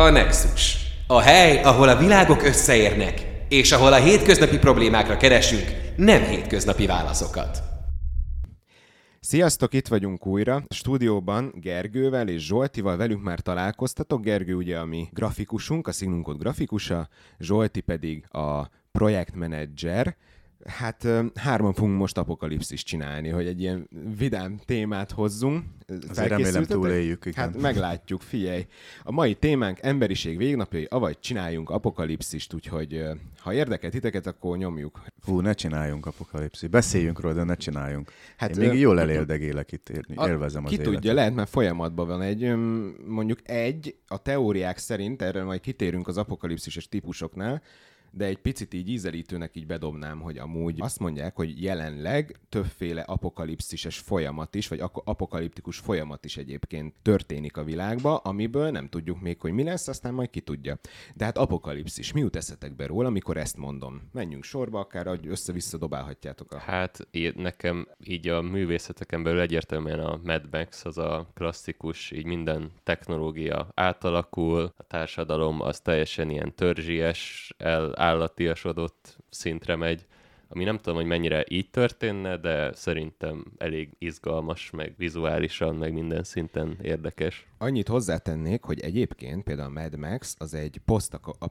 A Nexus. A hely, ahol a világok összeérnek, és ahol a hétköznapi problémákra keresünk nem hétköznapi válaszokat. Sziasztok, itt vagyunk újra. A stúdióban Gergővel és Zsoltival velünk már találkoztatok. Gergő ugye a mi grafikusunk, a Signunkod grafikusa, Zsolti pedig a projektmenedzser. Hát hárman fogunk most apokalipszis csinálni, hogy egy ilyen vidám témát hozzunk. Azért remélem túléljük. Igen. Hát meglátjuk, figyelj. A mai témánk emberiség végnapjai, avagy csináljunk apokalipszist, úgyhogy ha érdekel titeket, akkor nyomjuk. Fú, ne csináljunk apokalipszist. Beszéljünk róla, de ne csináljunk. Hát, Én még jól eléldegélek itt, élvezem az Ki életet. tudja, lehet, mert folyamatban van egy, mondjuk egy, a teóriák szerint, erre majd kitérünk az apokalipszises típusoknál, de egy picit így ízelítőnek így bedobnám, hogy amúgy azt mondják, hogy jelenleg többféle apokalipszises folyamat is, vagy apokaliptikus folyamat is egyébként történik a világba, amiből nem tudjuk még, hogy mi lesz, aztán majd ki tudja. De hát apokalipszis, mi jut eszetekbe róla, amikor ezt mondom? Menjünk sorba, akár hogy össze-vissza dobálhatjátok. A... Hát nekem így a művészeteken belül egyértelműen a Mad Max az a klasszikus, így minden technológia átalakul, a társadalom az teljesen ilyen törzsies, el állatiasodott szintre megy, ami nem tudom, hogy mennyire így történne, de szerintem elég izgalmas, meg vizuálisan, meg minden szinten érdekes. Annyit hozzátennék, hogy egyébként például a Mad Max az egy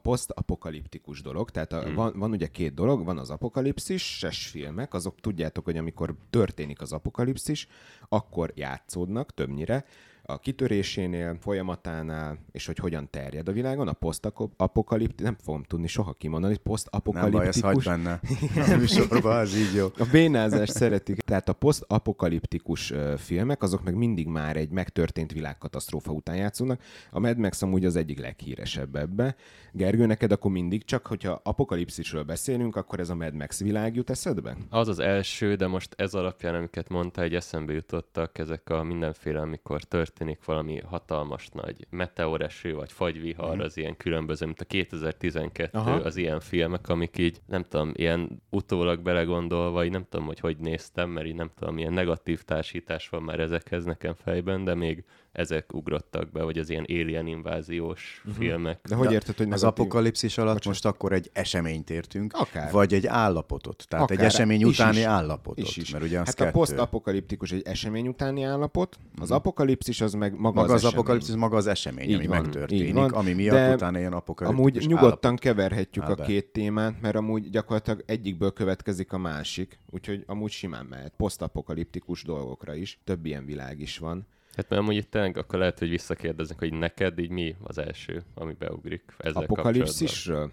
posztapokaliptikus dolog, tehát a, mm. van, van ugye két dolog, van az apokalipszis, filmek, azok tudjátok, hogy amikor történik az apokalipszis, akkor játszódnak többnyire, a kitörésénél, folyamatánál, és hogy hogyan terjed a világon, a posztapokaliptikus, nem fogom tudni soha kimondani, posztapokaliptikus. Nem baj, benne. A műsorban az így jó. A bénázást szeretik. Tehát a posztapokaliptikus filmek, azok meg mindig már egy megtörtént világkatasztrófa után játszódnak. A Mad Max amúgy az egyik leghíresebb ebbe. Gergő, neked akkor mindig csak, hogyha apokalipszisről beszélünk, akkor ez a Mad Max világ jut eszedbe? Az az első, de most ez alapján, amiket mondta, egy eszembe jutottak ezek a mindenféle, amikor történt történik valami hatalmas nagy meteoreső vagy fagyvihar, mm. az ilyen különböző, mint a 2012 Aha. az ilyen filmek, amik így, nem tudom, ilyen utólag belegondolva, vagy nem tudom, hogy hogy néztem, mert így nem tudom, milyen negatív társítás van már ezekhez nekem fejben, de még ezek ugrottak be, vagy az ilyen alien inváziós uh-huh. filmek. De hogy érted, hogy az apokalipszis alatt Bocsán. most akkor egy eseményt értünk, Akár. vagy egy állapotot? Tehát Akár. egy esemény is utáni is. állapotot. Is is. Mert ugye az hát kettő. a posztapokaliptikus egy esemény utáni állapot, az uh-huh. apokalipszis az meg maga, maga az, az apokalipszis maga az esemény, így ami van, megtörténik, van. ami miatt De utána ilyen apokaliptikus Amúgy nyugodtan állapot. keverhetjük Áll a két témát, mert amúgy gyakorlatilag egyikből következik a másik, úgyhogy amúgy simán mehet posztapokaliptikus dolgokra is. Több ilyen világ is van. Hát mert amúgy itt tényleg akkor lehet, hogy visszakérdeznek, hogy neked így mi az első, ami beugrik ezzel Apokalipszisről?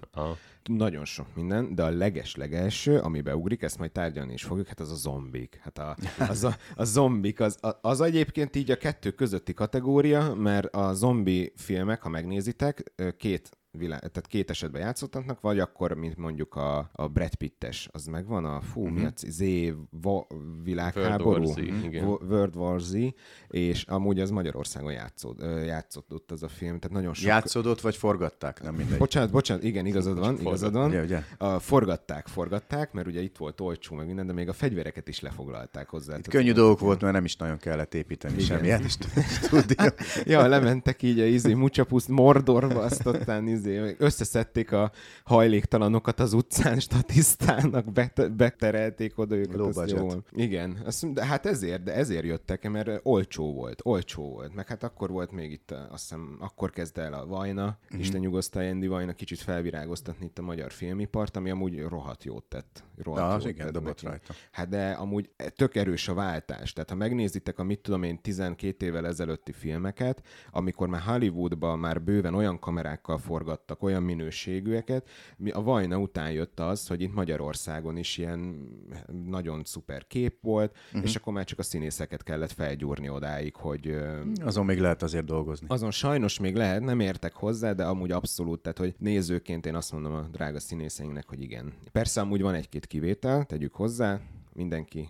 Nagyon sok minden, de a leges-legelső, ami beugrik, ezt majd tárgyalni is fogjuk, hát az a zombik. Hát a, az a, a zombik, az, az, az egyébként így a kettő közötti kategória, mert a zombi filmek, ha megnézitek, két világ, tehát két esetben játszottaknak, vagy akkor, mint mondjuk a, a Brad Pittes, az megvan a, fú, uh-huh. mi a Z va, világháború? World War, Z, igen. World War Z, és amúgy az Magyarországon játszott, játszódott az a film, tehát nagyon sok... Játszódott, vagy forgatták, nem mindegy. Bocsánat, bocsánat, igen, igazad van, igazad van. Ugye, ugye? A, forgatták, forgatták, mert ugye itt volt olcsó, meg minden, de még a fegyvereket is lefoglalták hozzá. Itt könnyű dolgok volt, mert nem is nagyon kellett építeni igen. semmilyen is tudja. ja, lementek így a izé, Mucsapuszt Mordorba, azt ottán izé, izé, összeszedték a hajléktalanokat az utcán, statisztának, bet- beterelték oda őket. Low jól. Igen, azt, de hát ezért, de ezért jöttek, mert olcsó volt, olcsó volt. Meg hát akkor volt még itt, azt hiszem, akkor kezdte el a Vajna, mm-hmm. Isten nyugosztal Endi Vajna kicsit felvirágoztatni itt a magyar filmipart, ami amúgy rohadt jót tett. Rohadt ja, jót igen, tett dobott rajta. Hát de amúgy tök erős a váltás. Tehát ha megnézitek a mit tudom én 12 évvel ezelőtti filmeket, amikor már Hollywoodban már bőven olyan kamerákkal forgat forgattak olyan minőségűeket. A Vajna után jött az, hogy itt Magyarországon is ilyen nagyon szuper kép volt, uh-huh. és akkor már csak a színészeket kellett felgyúrni odáig, hogy... Azon még lehet azért dolgozni. Azon sajnos még lehet, nem értek hozzá, de amúgy abszolút, tehát hogy nézőként én azt mondom a drága színészeinknek, hogy igen. Persze amúgy van egy-két kivétel, tegyük hozzá, mindenki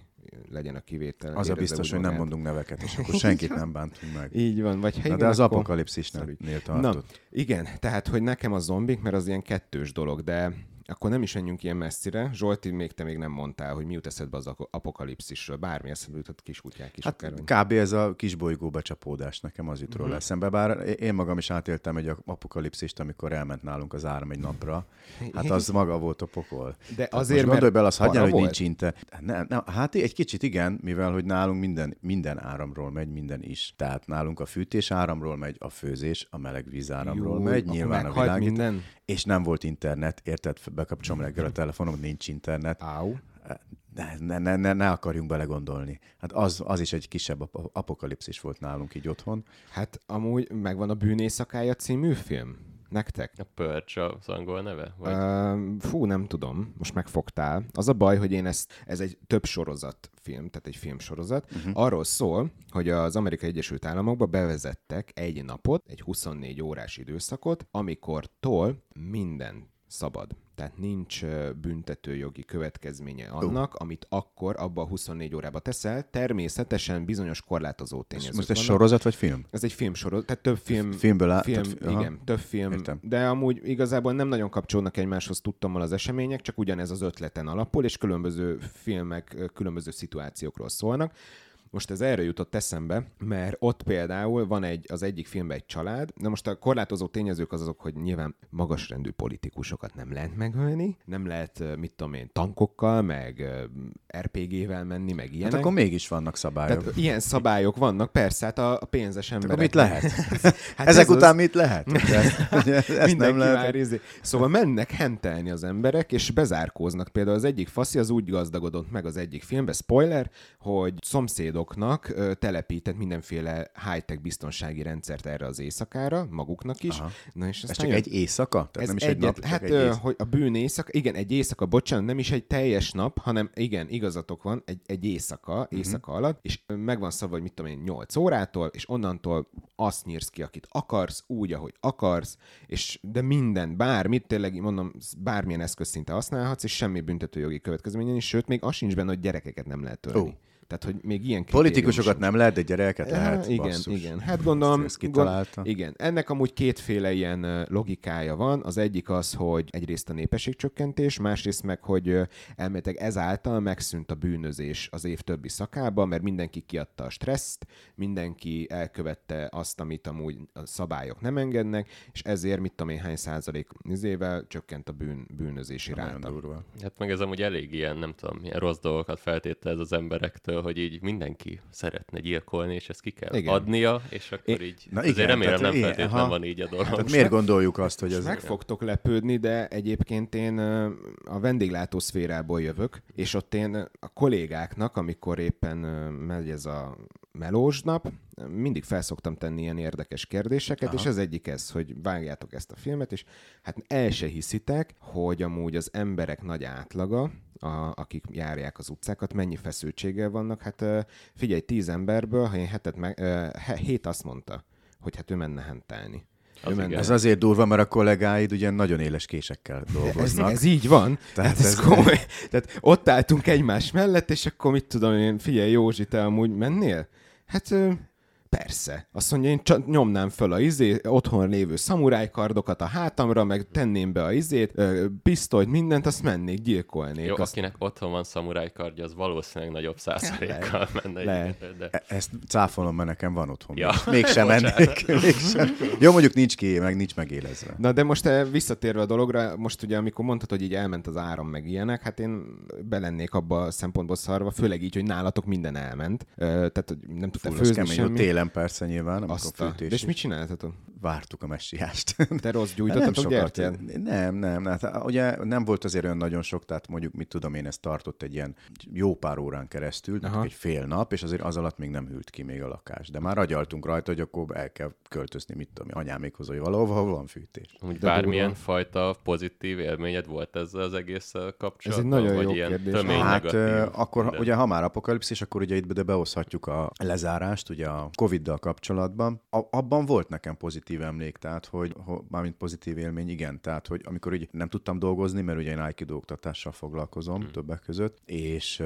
legyen a kivétel. Az a biztos, hogy nem mondunk neveket, és akkor senkit nem bántunk meg. Így van. Vagy, Na, de az akkor... apokalipszisnél tartott. Na, igen, tehát, hogy nekem a zombik, mert az ilyen kettős dolog, de akkor nem is menjünk ilyen messzire. Zsolti, még te még nem mondtál, hogy mi jut eszedbe az apokalipszisről. Bármi eszedbe jutott kiskutyák is. Hát akár, kb. ez a kis bolygó becsapódás nekem az jut róla uh-huh. eszembe, bár én magam is átéltem egy apokalipszist, amikor elment nálunk az áram egy napra. Hát az maga volt a pokol. De Tehát azért, most gondolj bele, az hagyjál, hogy nincs inte. Ne, ne, hát egy kicsit igen, mivel hogy nálunk minden, minden áramról megy, minden is. Tehát nálunk a fűtés áramról megy, a főzés, a meleg víz áramról Jó, megy, nyilván a világ. Minden. És nem volt internet, érted? Bekapcsolom reggel a telefonom, nincs internet. Áú ne, ne, ne, ne akarjunk belegondolni. Hát az, az is egy kisebb apokalipszis volt nálunk így otthon. Hát amúgy megvan a Bűnészakája című film? Nektek? A Purge az angol neve? Vagy? Uh, fú, nem tudom. Most megfogtál. Az a baj, hogy én ezt, ez egy több sorozat film, tehát egy filmsorozat. Uh-huh. Arról szól, hogy az Amerikai Egyesült Államokba bevezettek egy napot, egy 24 órás időszakot, amikor tól minden szabad. Tehát nincs büntetőjogi következménye annak, uh. amit akkor abba a 24 órába teszel. Természetesen bizonyos korlátozó tényezők Most ez sorozat vagy film? Ez egy filmsorozat, tehát több film. Filmből áll, film, több, igen, több film. Értem. De amúgy igazából nem nagyon kapcsolnak egymáshoz tudtommal az események, csak ugyanez az ötleten alapul, és különböző filmek különböző szituációkról szólnak. Most ez erre jutott eszembe, mert ott például van egy, az egyik filmben egy család, de most a korlátozó tényezők az azok, hogy nyilván magasrendű politikusokat nem lehet megölni, nem lehet, mit tudom én, tankokkal, meg RPG-vel menni, meg ilyenek. Hát akkor mégis vannak szabályok. Tehát ilyen szabályok vannak, persze, hát a, a pénzes emberek. Akkor mit lehet? hát Ezek ez után az... mit lehet? Ezt nem lehet. Már izé. Szóval mennek hentelni az emberek, és bezárkóznak. Például az egyik faszi az úgy gazdagodott meg az egyik filmbe, spoiler, hogy szomszédok családoknak telepített mindenféle high-tech biztonsági rendszert erre az éjszakára, maguknak is. Aha. Na és ez csak jön... egy éjszaka? Tehát ez nem is egy, egy nap, Hát, egy hogy a bűn éjszaka, igen, egy éjszaka, bocsánat, nem is egy teljes nap, hanem igen, igazatok van, egy, egy éjszaka, uh-huh. éjszaka alatt, és megvan szava, hogy mit tudom én, 8 órától, és onnantól azt nyírsz ki, akit akarsz, úgy, ahogy akarsz, és de minden, bármit, tényleg mondom, bármilyen eszköz szinte használhatsz, és semmi büntetőjogi következményen is, sőt, még az sincs benne, hogy gyerekeket nem lehet törni. Oh. Tehát, hogy még ilyen Politikusokat nem lehet, de gyereket lehet. Igen, basszus. igen. Hát gondolom, gond, igen. Ennek amúgy kétféle ilyen logikája van. Az egyik az, hogy egyrészt a népességcsökkentés, másrészt meg, hogy elméletileg ezáltal megszűnt a bűnözés az év többi szakában, mert mindenki kiadta a stresszt, mindenki elkövette azt, amit amúgy a szabályok nem engednek, és ezért mit tudom én hány százalék izével csökkent a bűn, bűnözési ráta. Hát meg ez amúgy elég ilyen, nem tudom, ilyen rossz dolgokat feltételez az emberektől, hogy így mindenki szeretne gyilkolni, és ezt ki kell igen. adnia, és akkor így Na igen, azért remélem nem feltétlenül van így a dolog. Hát miért gondoljuk azt, hogy ez... Meg fogtok lepődni, de egyébként én a vendéglátó szférából jövök, és ott én a kollégáknak, amikor éppen megy ez a melós nap, mindig felszoktam tenni ilyen érdekes kérdéseket, Aha. és az egyik ez, hogy vágjátok ezt a filmet, és hát el se hiszitek, hogy amúgy az emberek nagy átlaga, a, akik járják az utcákat, mennyi feszültséggel vannak. Hát figyelj, tíz emberből, ha én hetet meg, hét azt mondta, hogy hát ő menne hentelni. Az ez azért durva, mert a kollégáid ugye nagyon éles késekkel dolgoznak. Ez, ez így van. Tehát hát ez, ez komoly. Tehát ott álltunk egymás mellett, és akkor mit tudom én, figyelj Józsi, te amúgy mennél? Hát Persze. Azt mondja, én csak nyomnám föl a izé, otthon lévő szamurájkardokat a hátamra, meg tenném be a izét, pisztolyt, mindent, azt mennék, gyilkolnék. Jó, azt... akinek otthon van szamurájkardja, az valószínűleg nagyobb százalékkal menne. Lehet. De... E- ezt cáfolom, mert nekem van otthon. Ja. Mégsem mennék. Mégsem. Jó, mondjuk nincs ki, meg nincs megélezve. Na, de most eh, visszatérve a dologra, most ugye amikor mondtad, hogy így elment az áram, meg ilyenek, hát én belennék abba a szempontból szarva, főleg így, hogy nálatok minden elment. Tehát nem tudtam főzni semmi télen persze nyilván, amikor Azt a fűtés. De és mit csináltatok? Vártuk a messiást. Te rossz gyújtottatok gyertyát? Nem, nem. Hát, ugye nem volt azért olyan nagyon sok, tehát mondjuk mit tudom én, ez tartott egy ilyen jó pár órán keresztül, egy fél nap, és azért az alatt még nem hűlt ki még a lakás. De már agyaltunk rajta, hogy akkor el kell költözni, mit tudom, anyámékhoz, hogy valahol van fűtés. Úgy bármilyen durva. fajta pozitív élményed volt ezzel az egész kapcsolatban? Ez egy nagyon vagy jó ilyen kérdés. Hát negatív, akkor de... ugye ha már apokalipszis, akkor ugye itt be behozhatjuk a lezárást, ugye a Covid-dal kapcsolatban, a, abban volt nekem pozitív emlék, tehát hogy, ho, mármint pozitív élmény, igen, tehát hogy amikor így nem tudtam dolgozni, mert ugye én Aikido oktatással foglalkozom hmm. többek között, és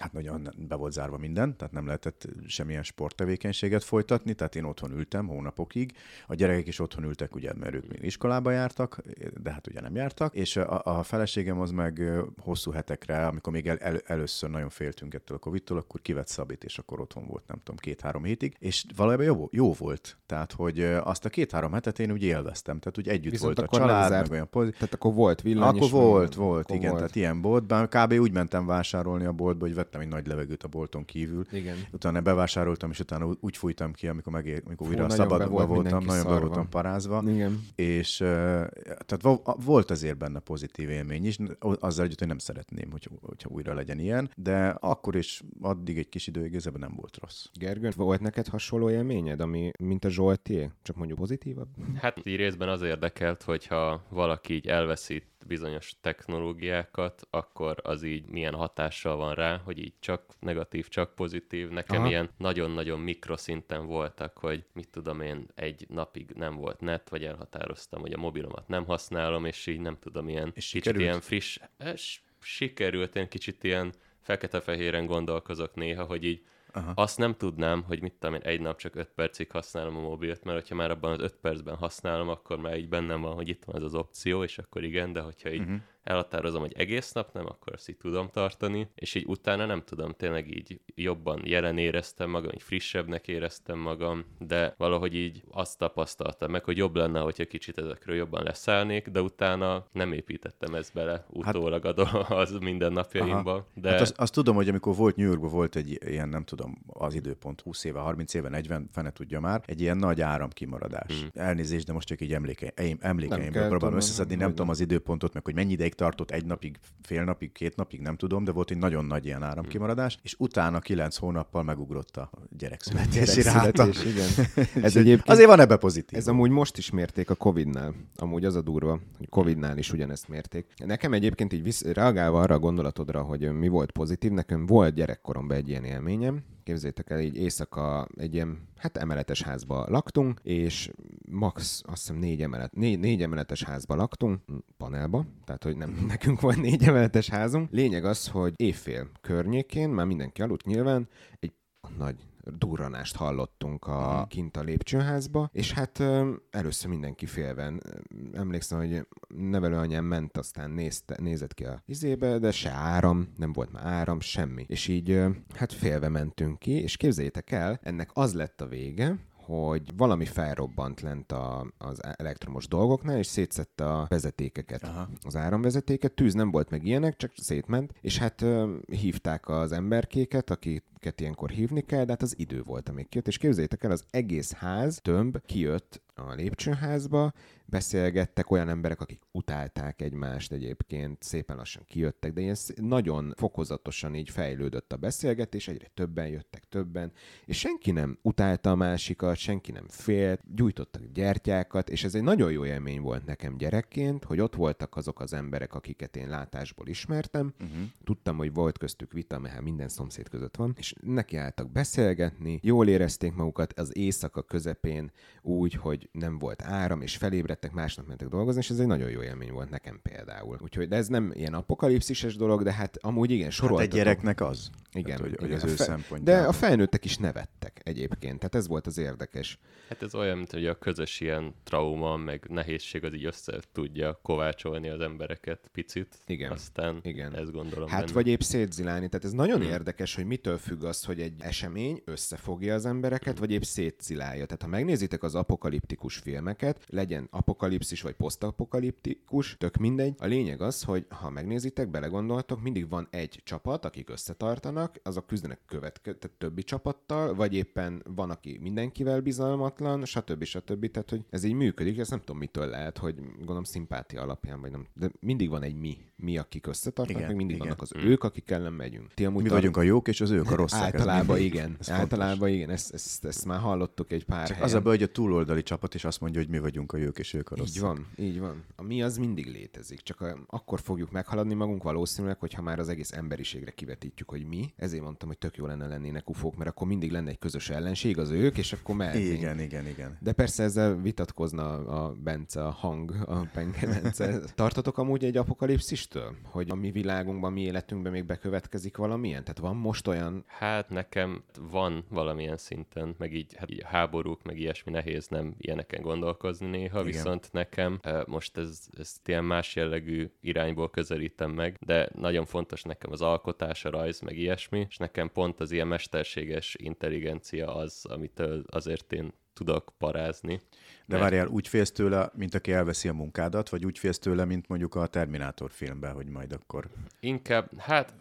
hát nagyon be volt zárva minden, tehát nem lehetett semmilyen sporttevékenységet folytatni, tehát én otthon ültem hónapokig, a gyerekek is otthon ültek, ugye, mert ők még iskolába jártak, de hát ugye nem jártak, és a, a feleségem az meg hosszú hetekre, amikor még el, el, először nagyon féltünk ettől a Covid-tól, akkor kivett Szabit, és akkor otthon volt, nem tudom, két-három hétig, és valójában jó, jó volt. Tehát, hogy azt a két-három hetet én úgy élveztem, tehát úgy együtt Viszont volt a család, meg olyan pozitív. Tehát akkor volt villany Akkor volt, volt, akkor igen, volt. tehát ilyen boltban. Kb. úgy mentem vásárolni a boltba, hogy vettem egy nagy levegőt a bolton kívül. Igen. Utána bevásároltam, és utána úgy fújtam ki, amikor, meg, amikor Fú, újra szabadba volt voltam, nagyon be voltam parázva. Igen. És tehát volt azért benne pozitív élmény is, azzal együtt, hogy nem szeretném, hogy, hogyha újra legyen ilyen, de akkor is addig egy kis időig nem volt rossz. Gergő, volt neked hasonló élményed, ami, mint a Zsoltié, csak mondjuk pozitívabb? Hát így részben az érdekelt, hogyha valaki így elveszít bizonyos technológiákat, akkor az így milyen hatással van rá, hogy így csak negatív, csak pozitív. Nekem Aha. ilyen nagyon-nagyon mikroszinten voltak, hogy mit tudom én, egy napig nem volt net, vagy elhatároztam, hogy a mobilomat nem használom, és így nem tudom, ilyen és kicsit sikerült? ilyen friss, es, sikerült, én kicsit ilyen fekete-fehéren gondolkozok néha, hogy így Aha. Azt nem tudnám, hogy mit tudom én, egy nap csak 5 percig használom a mobilt, mert hogyha már abban az 5 percben használom, akkor már így bennem van, hogy itt van ez az opció, és akkor igen, de hogyha így uh-huh elhatározom, hogy egész nap nem, akkor azt így tudom tartani, és így utána nem tudom, tényleg így jobban jelen éreztem magam, így frissebbnek éreztem magam, de valahogy így azt tapasztaltam meg, hogy jobb lenne, hogyha kicsit ezekről jobban leszállnék, de utána nem építettem ezt bele hát- utólag hát, az minden napjaimba. De... Hát azt, azt, tudom, hogy amikor volt New Yorkban volt egy ilyen, nem tudom, az időpont 20 éve, 30 éve, 40, fene tudja már, egy ilyen nagy áramkimaradás. Hmm. Elnézést, de most csak így emlékeim, emlékeimből próbálom összeszedni, nem tudom az időpontot, meg hogy mennyi ideig ideig tartott, egy napig, fél napig, két napig, nem tudom, de volt egy nagyon nagy ilyen áramkimaradás, és utána kilenc hónappal megugrott a gyerekszületési ráta. igen. Ez egyébként, azért van ebbe pozitív. Ez amúgy most is mérték a Covid-nál. Amúgy az a durva, hogy Covid-nál is ugyanezt mérték. Nekem egyébként így visz, reagálva arra a gondolatodra, hogy mi volt pozitív, nekem volt gyerekkoromban egy ilyen élményem, Képzétek el, így éjszaka egy ilyen, hát emeletes házba laktunk, és max, azt hiszem négy, emelet, négy, négy emeletes házba laktunk, panelba, tehát hogy nem nekünk volt négy emeletes házunk. Lényeg az, hogy évfél környékén, már mindenki aludt nyilván, egy nagy durranást hallottunk a uh-huh. kint a lépcsőházba, és hát először mindenki félven. Emlékszem, hogy nevelőanyám ment, aztán nézte, nézett ki a izébe, de se áram, nem volt már áram, semmi. És így hát félve mentünk ki, és képzeljétek el, ennek az lett a vége, hogy valami felrobbant lent a, az elektromos dolgoknál, és szétszette a vezetékeket, Aha. az áramvezetéket. Tűz nem volt meg ilyenek, csak szétment, és hát ö, hívták az emberkéket, akiket ilyenkor hívni kell, de hát az idő volt, amíg kijött, és képzeljétek el, az egész ház tömb kijött a lépcsőházba, beszélgettek olyan emberek, akik utálták egymást egyébként, szépen lassan kijöttek, de ilyen nagyon fokozatosan így fejlődött a beszélgetés, egyre többen jöttek, többen, és senki nem utálta a másikat, senki nem félt, gyújtottak gyertyákat, és ez egy nagyon jó élmény volt nekem gyerekként, hogy ott voltak azok az emberek, akiket én látásból ismertem, uh-huh. tudtam, hogy volt köztük vita, mert hát minden szomszéd között van, és nekiálltak beszélgetni, jól érezték magukat az éjszaka közepén úgy, hogy nem volt áram, és felébredtek ébredtek, másnap mentek dolgozni, és ez egy nagyon jó élmény volt nekem például. Úgyhogy, de ez nem ilyen apokalipszises dolog, de hát amúgy igen, soroltatok. Hát egy gyereknek az. Igen, hát, hogy, hogy az ő fe... De a felnőttek is nevettek egyébként, tehát ez volt az érdekes. Hát ez olyan, mint hogy a közös ilyen trauma, meg nehézség az így össze tudja kovácsolni az embereket picit. Igen. Aztán igen. ezt gondolom. Hát benne. vagy épp szétzilálni. Tehát ez nagyon hmm. érdekes, hogy mitől függ az, hogy egy esemény összefogja az embereket, vagy épp szétszilálja. Tehát ha megnézitek az apokaliptikus filmeket, legyen apokalipszis vagy posztapokaliptikus, tök mindegy. A lényeg az, hogy ha megnézitek, belegondoltok, mindig van egy csapat, akik összetartanak, azok küzdenek követke, tehát többi csapattal, vagy éppen van, aki mindenkivel bizalmatlan, stb. stb. Tehát, hogy ez így működik, ez nem tudom mitől lehet, hogy gondolom szimpátia alapján, vagy nem. De mindig van egy mi, mi, akik összetartanak, igen, meg mindig igen. vannak az ők, akik ellen megyünk. Ti amúgy mi tar- vagyunk a jók, és az ők a rossz. Általában igen. Ez Általában fontos. igen, ezt, ezt, ezt, már hallottuk egy pár Csak helyen. Az a baj, hogy a túloldali csapat is azt mondja, hogy mi vagyunk a jók, és ők a rossz. Így van, így van. A mi az mindig létezik, csak a, akkor fogjuk meghaladni magunk valószínűleg, hogyha már az egész emberiségre kivetítjük, hogy mi. Ezért mondtam, hogy tök jó lenne lennének ufók, mert akkor mindig lenne egy közös ellenség, az ők, és akkor mehetnénk. Igen, igen, igen. De persze ezzel vitatkozna a Bence, a hang, a Penge Bence. Tartotok amúgy egy apokalipszistől? Hogy a mi világunkban, mi életünkben még bekövetkezik valamilyen? Tehát van most olyan... Hát nekem van valamilyen szinten, meg így, hát így háborúk, meg ilyesmi nehéz nem ilyeneken gondolkozni néha, Igen. viszont nekem most ez, ez ilyen más jellegű irányból közelítem meg, de nagyon fontos nekem az alkotás, a rajz, meg ilyesmi, és nekem pont az ilyen mesterséges intelligencia az, amitől azért én tudok parázni. De várjál, úgy félsz tőle, mint aki elveszi a munkádat, vagy úgy félsz tőle, mint mondjuk a Terminátor filmben, hogy majd akkor Inkább, hát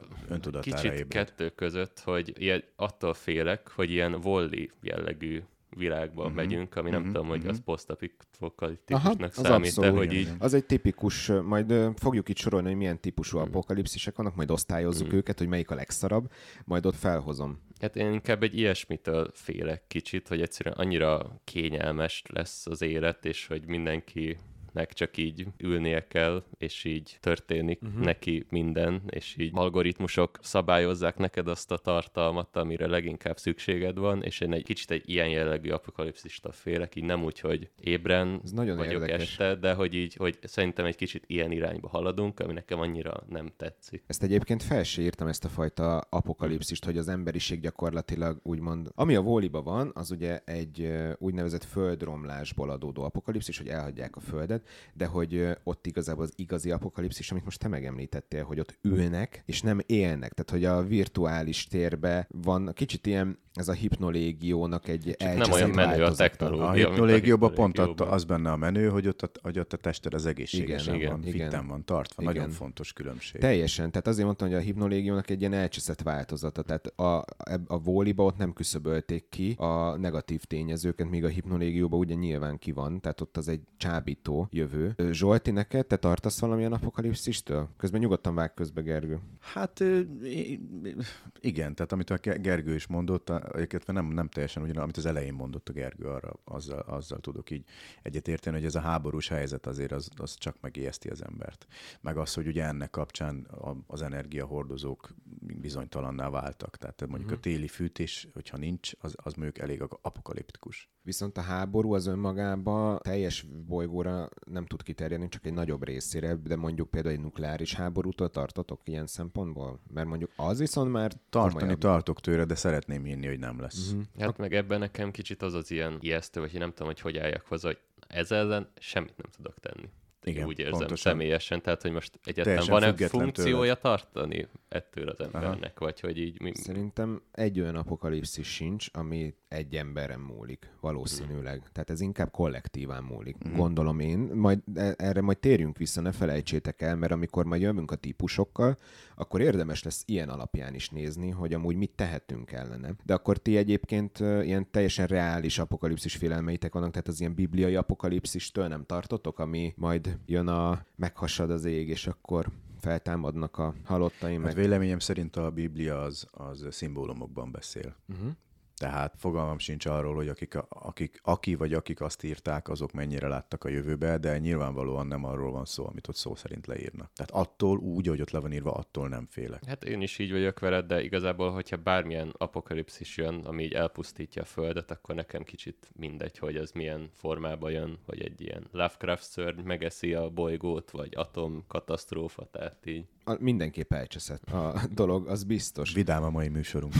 kicsit ébred. kettő között, hogy ilyen, attól félek, hogy ilyen volley jellegű világba uh-huh. megyünk, ami nem uh-huh. tudom, hogy uh-huh. az posztapokaliptikusnak számít, de hogy így... Az egy tipikus, majd fogjuk itt sorolni, hogy milyen típusú uh-huh. apokalipszisek vannak, majd osztályozzuk uh-huh. őket, hogy melyik a legszarabb, majd ott felhozom. Hát én inkább egy ilyesmitől félek kicsit, hogy egyszerűen annyira kényelmes lesz az élet, és hogy mindenki nek csak így ülnie kell, és így történik uh-huh. neki minden, és így algoritmusok szabályozzák neked azt a tartalmat, amire leginkább szükséged van, és én egy kicsit egy ilyen jellegű apokalipszista félek, így nem úgy, hogy ébren Ez nagyon vagyok érdekes. este, de hogy így, hogy szerintem egy kicsit ilyen irányba haladunk, ami nekem annyira nem tetszik. Ezt egyébként fel se írtam ezt a fajta apokalipszist, hogy az emberiség gyakorlatilag úgymond, ami a vóliba van, az ugye egy úgynevezett földromlásból adódó apokalipszis, hogy elhagyják a földet, de hogy ott igazából az igazi apokalipszis, amit most te megemlítettél, hogy ott ülnek, és nem élnek. Tehát, hogy a virtuális térbe van kicsit ilyen ez a hipnolégiónak egy Nem olyan menő a technológia. A hipnolégióban pont ott az benne a menő, hogy ott a, hogy ott a tested az egészségesen igen, van, igen, fitten van tartva. Igen. Nagyon fontos különbség. Teljesen. Tehát azért mondtam, hogy a hipnolégiónak egy ilyen elcseszett változata. Tehát a, a vóliba ott nem küszöbölték ki a negatív tényezőket, míg a hipnolégióban ugye nyilván ki van, tehát ott az egy csábító jövő. Zsolti, neked te tartasz valamilyen apokalipszistől? Közben nyugodtan vág közbe, Gergő. Hát igen, tehát amit a Gergő is mondott, egyébként nem, nem teljesen ugyan, amit az elején mondott a Gergő, arra azzal, azzal tudok így egyetérteni, hogy ez a háborús helyzet azért az, az csak megijeszti az embert. Meg az, hogy ugye ennek kapcsán az energiahordozók bizonytalanná váltak. Tehát mondjuk uh-huh. a mhm. téli fűtés, hogyha nincs, az, az mondjuk elég apokaliptikus. Viszont a háború az önmagában teljes bolygóra nem tud kiterjedni, csak egy nagyobb részére, de mondjuk például egy nukleáris háborútól tartotok ilyen szempontból? Mert mondjuk az viszont már... Tartani komolyabb. tartok tőle, de szeretném hinni, hogy nem lesz. Uh-huh. Hát meg ebben nekem kicsit az az ilyen ijesztő, hogy én nem tudom, hogy hogy álljak hozzá, hogy ezzel ellen semmit nem tudok tenni. Igen, úgy érzem pontosan. személyesen, tehát hogy most egyáltalán van-e funkciója tőle. tartani ettől az embernek, Aha. vagy hogy így... Mi... Szerintem egy olyan apokalipszis sincs, ami egy emberen múlik, valószínűleg. Hmm. Tehát ez inkább kollektíván múlik, hmm. gondolom én. Majd e- erre majd térjünk vissza, ne felejtsétek el, mert amikor majd jövünk a típusokkal, akkor érdemes lesz ilyen alapján is nézni, hogy amúgy mit tehetünk ellene. De akkor ti egyébként ilyen teljesen reális apokalipszis félelmeitek vannak, tehát az ilyen bibliai apokalipszistől nem tartotok, ami majd jön a meghasad az ég, és akkor feltámadnak a halottaim. Hát meg... véleményem szerint a Biblia az, az szimbólumokban beszél. Uh-huh. Tehát fogalmam sincs arról, hogy akik, akik, aki vagy akik azt írták, azok mennyire láttak a jövőbe, de nyilvánvalóan nem arról van szó, amit ott szó szerint leírnak. Tehát attól úgy, hogy ott le van írva, attól nem félek. Hát én is így vagyok veled, de igazából, hogyha bármilyen apokalipszis jön, ami így elpusztítja a Földet, akkor nekem kicsit mindegy, hogy ez milyen formában jön, hogy egy ilyen Lovecraft szörny megeszi a bolygót, vagy atomkatasztrófa, tehát így mindenképp elcseszett a dolog, az biztos. Vidám a mai műsorunk.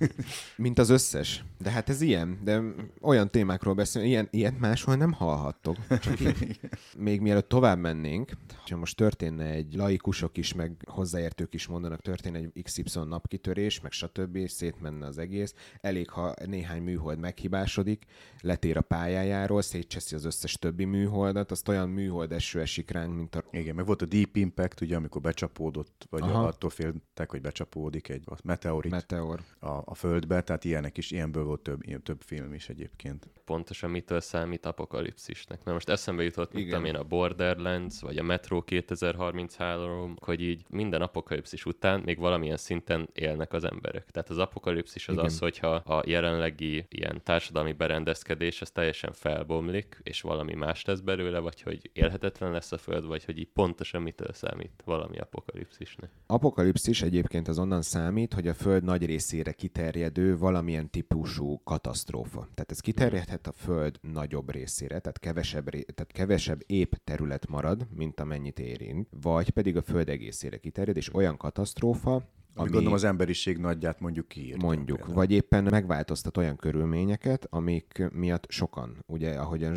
Mint az összes. De hát ez ilyen, de olyan témákról beszélünk, ilyen, ilyet máshol nem hallhattok. Csak így. Még mielőtt tovább mennénk, ha most történne egy laikusok is, meg hozzáértők is mondanak, történne egy XY napkitörés, meg stb., szétmenne az egész. Elég, ha néhány műhold meghibásodik, letér a pályájáról, szétcseszi az összes többi műholdat, azt olyan műhold eső esik ránk, mint a... Igen, meg volt a Deep Impact, ugye, amikor becsap becsapódott, vagy Aha. attól féltek, hogy becsapódik egy meteorit Meteor. a, a földbe, tehát ilyenek is ilyenből volt több, ilyen, több film is egyébként. Pontosan mitől számít apokalipszisnek? Mert most eszembe jutott, mint én a Borderlands, vagy a Metro 2033, hogy így minden apokalipszis után még valamilyen szinten élnek az emberek. Tehát az apokalipszis az Igen. az, hogyha a jelenlegi ilyen társadalmi berendezkedés az teljesen felbomlik, és valami más lesz belőle, vagy hogy élhetetlen lesz a föld, vagy hogy így pontosan mitől számít valami apokalipszisnek. Apokalipszis egyébként az onnan számít, hogy a föld nagy részére kiterjedő valamilyen típusú katasztrófa. Tehát ez kiterjedhet a föld nagyobb részére, tehát kevesebb, tehát kevesebb épp terület marad, mint amennyit érint, vagy pedig a föld egészére kiterjed, és olyan katasztrófa, ami, gondolom az emberiség nagyját mondjuk kiírja. Mondjuk, például. vagy éppen megváltoztat olyan körülményeket, amik miatt sokan, ugye, ahogy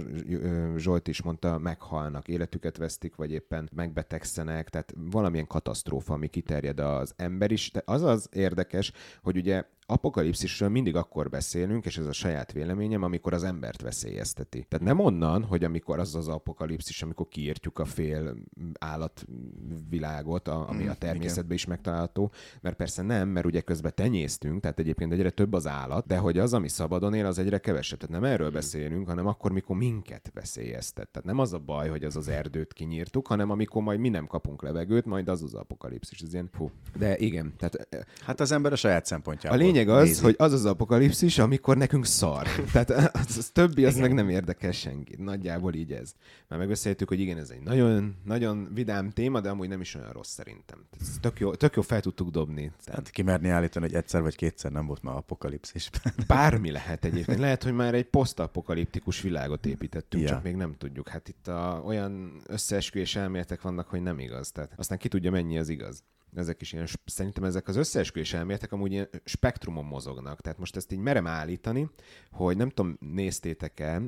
Zsolt is mondta, meghalnak, életüket vesztik, vagy éppen megbetegszenek, tehát valamilyen katasztrófa, ami kiterjed az ember is. De az az érdekes, hogy ugye apokalipszisről mindig akkor beszélünk, és ez a saját véleményem, amikor az embert veszélyezteti. Tehát nem onnan, hogy amikor az az apokalipszis, amikor kiírtjuk a fél állatvilágot, ami mm, a természetben is megtalálható, mert persze nem, mert ugye közben tenyésztünk, tehát egyébként egyre több az állat, de hogy az, ami szabadon él, az egyre kevesebb. Tehát nem erről mm. beszélünk, hanem akkor, mikor minket veszélyeztet. Tehát nem az a baj, hogy az az erdőt kinyírtuk, hanem amikor majd mi nem kapunk levegőt, majd az az apokalipszis. Ez ilyen, fú. De igen. Tehát, hát az ember a saját szempontjából. A lényeg lényeg az, nézi. hogy az az apokalipszis, amikor nekünk szar. Tehát az, az többi, az igen. meg nem érdekel senkit. Nagyjából így ez. Már megbeszéltük, hogy igen, ez egy nagyon, nagyon vidám téma, de amúgy nem is olyan rossz szerintem. Ez tök jó, tök jó fel tudtuk dobni. Hát kimerni állítani, hogy egyszer vagy kétszer nem volt már apokalipszis. Bármi lehet egyébként. Lehet, hogy már egy posztapokaliptikus világot építettünk, ja. csak még nem tudjuk. Hát itt a, olyan összeesküvés elméletek vannak, hogy nem igaz. Tehát aztán ki tudja, mennyi az igaz ezek is ilyen, szerintem ezek az összeesküvés elméletek amúgy ilyen spektrumon mozognak. Tehát most ezt így merem állítani, hogy nem tudom, néztétek-e,